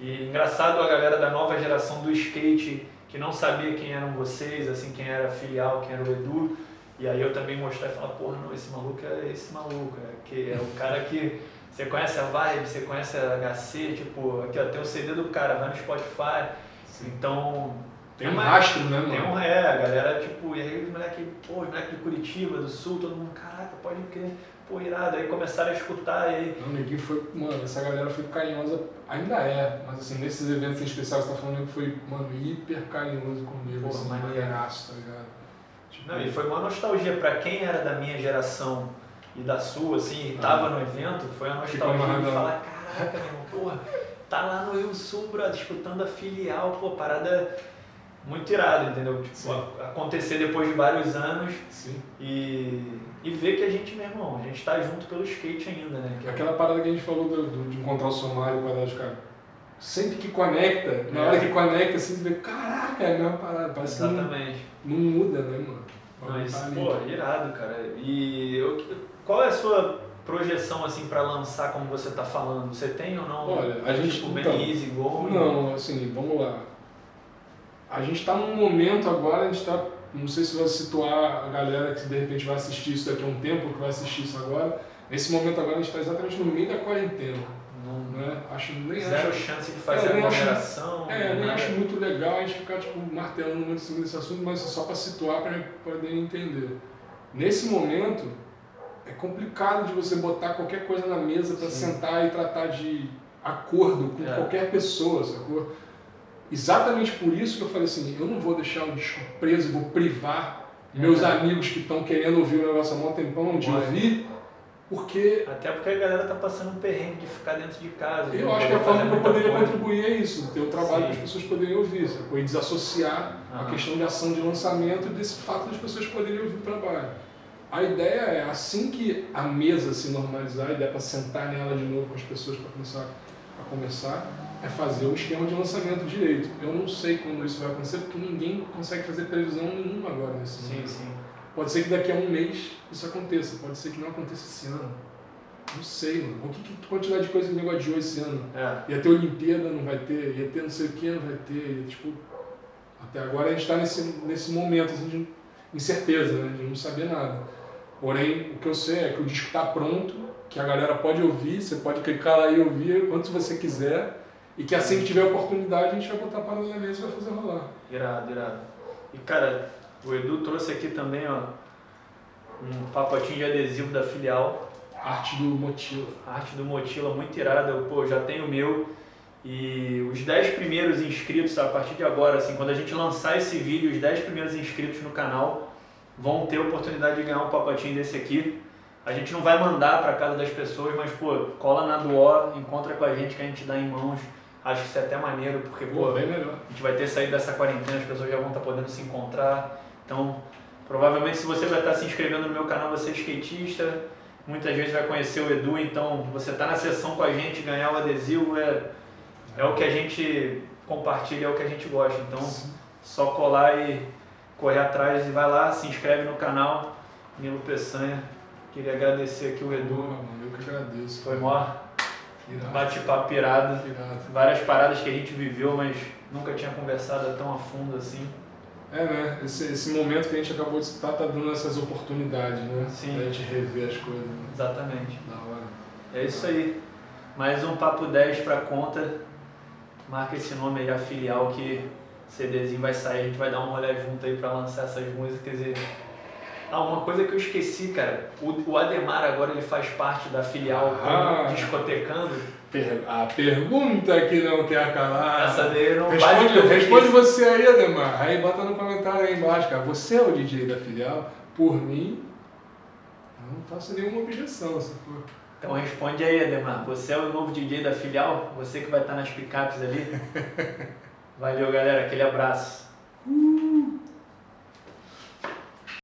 E engraçado a galera da nova geração do skate que não sabia quem eram vocês, assim, quem era a filial, quem era o Edu. E aí eu também mostrar e falar, porra, não, esse maluco é esse maluco, é, que é o cara que você conhece a Vibe, você conhece a HC, tipo, aqui ó, tem o CD do cara, vai no Spotify. Então, Tem um uma- rastro, né, mano? tem um é, a galera, tipo, e aí os moleques, pô, os moleques de Curitiba, do Sul, todo mundo, caraca, pode crer, pô, irado. Aí começaram a escutar e aí, Não, neguinho foi, mano, essa galera foi carinhosa, ainda é, mas assim, nesses eventos em especial que você tá falando, nego foi, mano, hiper carinhoso comigo, Pô, assim, maneiraço, tá ligado? Tipo, Não, e foi uma nostalgia pra quem era da minha geração e da sua, assim, e tava no evento, foi a nostalgia de falar, caraca, meu irmão, porra, tá lá no Rio Sul, brother, disputando a filial, pô, parada muito irada, entendeu? Tipo, a- acontecer depois de vários anos Sim. e, e ver que a gente, meu irmão, a gente tá junto pelo skate ainda, né? Que é- Aquela parada que a gente falou do, do- de encontrar o Somário com a de cara. Sempre que conecta, na É. hora que conecta, assim, você vê, caraca, é a mesma parada. Parece que não, Exatamente. não muda, né, mano? Mas, pô, irado, cara. E eu- qual é a sua projeção, assim, pra lançar como você tá falando? Você tem ou não? Olha, a gente- Tipo, então, bem easy, go? Não, assim, vamos lá. A gente tá num momento agora, a gente tá. Não sei se vai situar a galera que de repente vai assistir isso daqui a um tempo, que vai assistir isso agora. Nesse momento agora a gente está exatamente no meio da quarentena. Não- Né? Acho nem Zero acho. chance de fazer É, aglomeração. É, eu nem nada. acho muito legal a gente ficar tipo, martelando muito em cima desse assunto, mas só para situar para poder entender. Nesse momento, é complicado de você botar qualquer coisa na mesa para sentar e tratar de acordo com É. qualquer pessoa, sacou? Exatamente por isso que eu falei assim, eu não vou deixar o disco preso, vou privar meus É. amigos que estão querendo ouvir o negócio há um tempão de ouvir, porque Até porque a galera tá passando um perrengue de ficar dentro de casa. eu acho que a forma que eu poderia coisa. contribuir é isso, ter o trabalho Sim. que as pessoas poderiam ouvir, sacou? E desassociar a Aham. questão de ação de lançamento desse fato das pessoas poderem ouvir o trabalho. A ideia é, assim que a mesa se normalizar, ideia é para sentar nela de novo com as pessoas para começar a conversar, é fazer o esquema de lançamento direito. Eu não sei quando isso vai acontecer, porque ninguém consegue fazer previsão nenhuma agora nesse Sim, momento. sim. Pode ser que daqui a um mês isso aconteça, pode ser que não aconteça esse ano. Não sei, mano. O que, que quantidade de coisa que negociou esse ano? É. Ia ter Olimpíada, não vai ter, ia ter não sei o que, não vai ter. Tipo, até agora a gente está nesse, nesse momento assim, de incerteza, né? De não saber nada. Porém, o que eu sei é que o disco está pronto, que a galera pode ouvir, você pode clicar lá e ouvir quanto você quiser, e que assim que tiver oportunidade a gente vai botar para na mesa e vai fazer rolar. Irado, irado. E cara, o Edu trouxe aqui também, ó, um pacotinho de adesivo da filial. Arte do Motila. Arte do Motila muito irada, eu, pô, já tenho o meu. E os 10 primeiros inscritos, a partir de agora, assim, quando a gente lançar esse vídeo, os 10 primeiros inscritos no canal vão ter a oportunidade de ganhar um pacotinho desse aqui. A gente não vai mandar para casa das pessoas, mas, pô, cola na Duó, encontra com a gente que a gente dá em mãos. Acho que isso é até maneiro, porque, pô, bem melhor. a gente vai ter saído dessa quarentena, as pessoas já vão estar podendo se encontrar. Então, provavelmente se você vai estar se inscrevendo no meu canal, você é skatista, muitas vezes vai conhecer o Edu, então você está na sessão com a gente, ganhar o adesivo é, é o que a gente compartilha, é o que a gente gosta. Então, só colar e correr atrás e vai lá, se inscreve no canal, Nilo Peçanha. Queria agradecer aqui o Pô, Edu, mano, eu que agradeço. foi mó bate-papo irado Irado. várias paradas que a gente viveu, mas nunca tinha conversado tão a fundo assim. É, né? Esse, esse momento que a gente acabou de citar tá dando essas oportunidades, né? Sim. Pra gente rever as coisas. né? Exatamente. Da hora. É isso aí. Mais um Papo 10 pra conta. Marca esse nome aí, a filial, que CDzinho vai sair. A gente vai dar um rolê junto aí pra lançar essas músicas e Ah, uma coisa que eu esqueci, cara. O, o Ademar agora ele faz parte da filial Ah. Discotecando. Per- A pergunta que não quer calar. Essa daí não Responde, responde você aí, Ademar. Aí bota no comentário aí embaixo, cara. Você é o DJ da filial? Por mim, eu não faço nenhuma objeção, se for. Então responde aí, Ademar. Você é o novo DJ da filial? Você que vai estar nas picapes ali? Valeu, galera. Aquele abraço.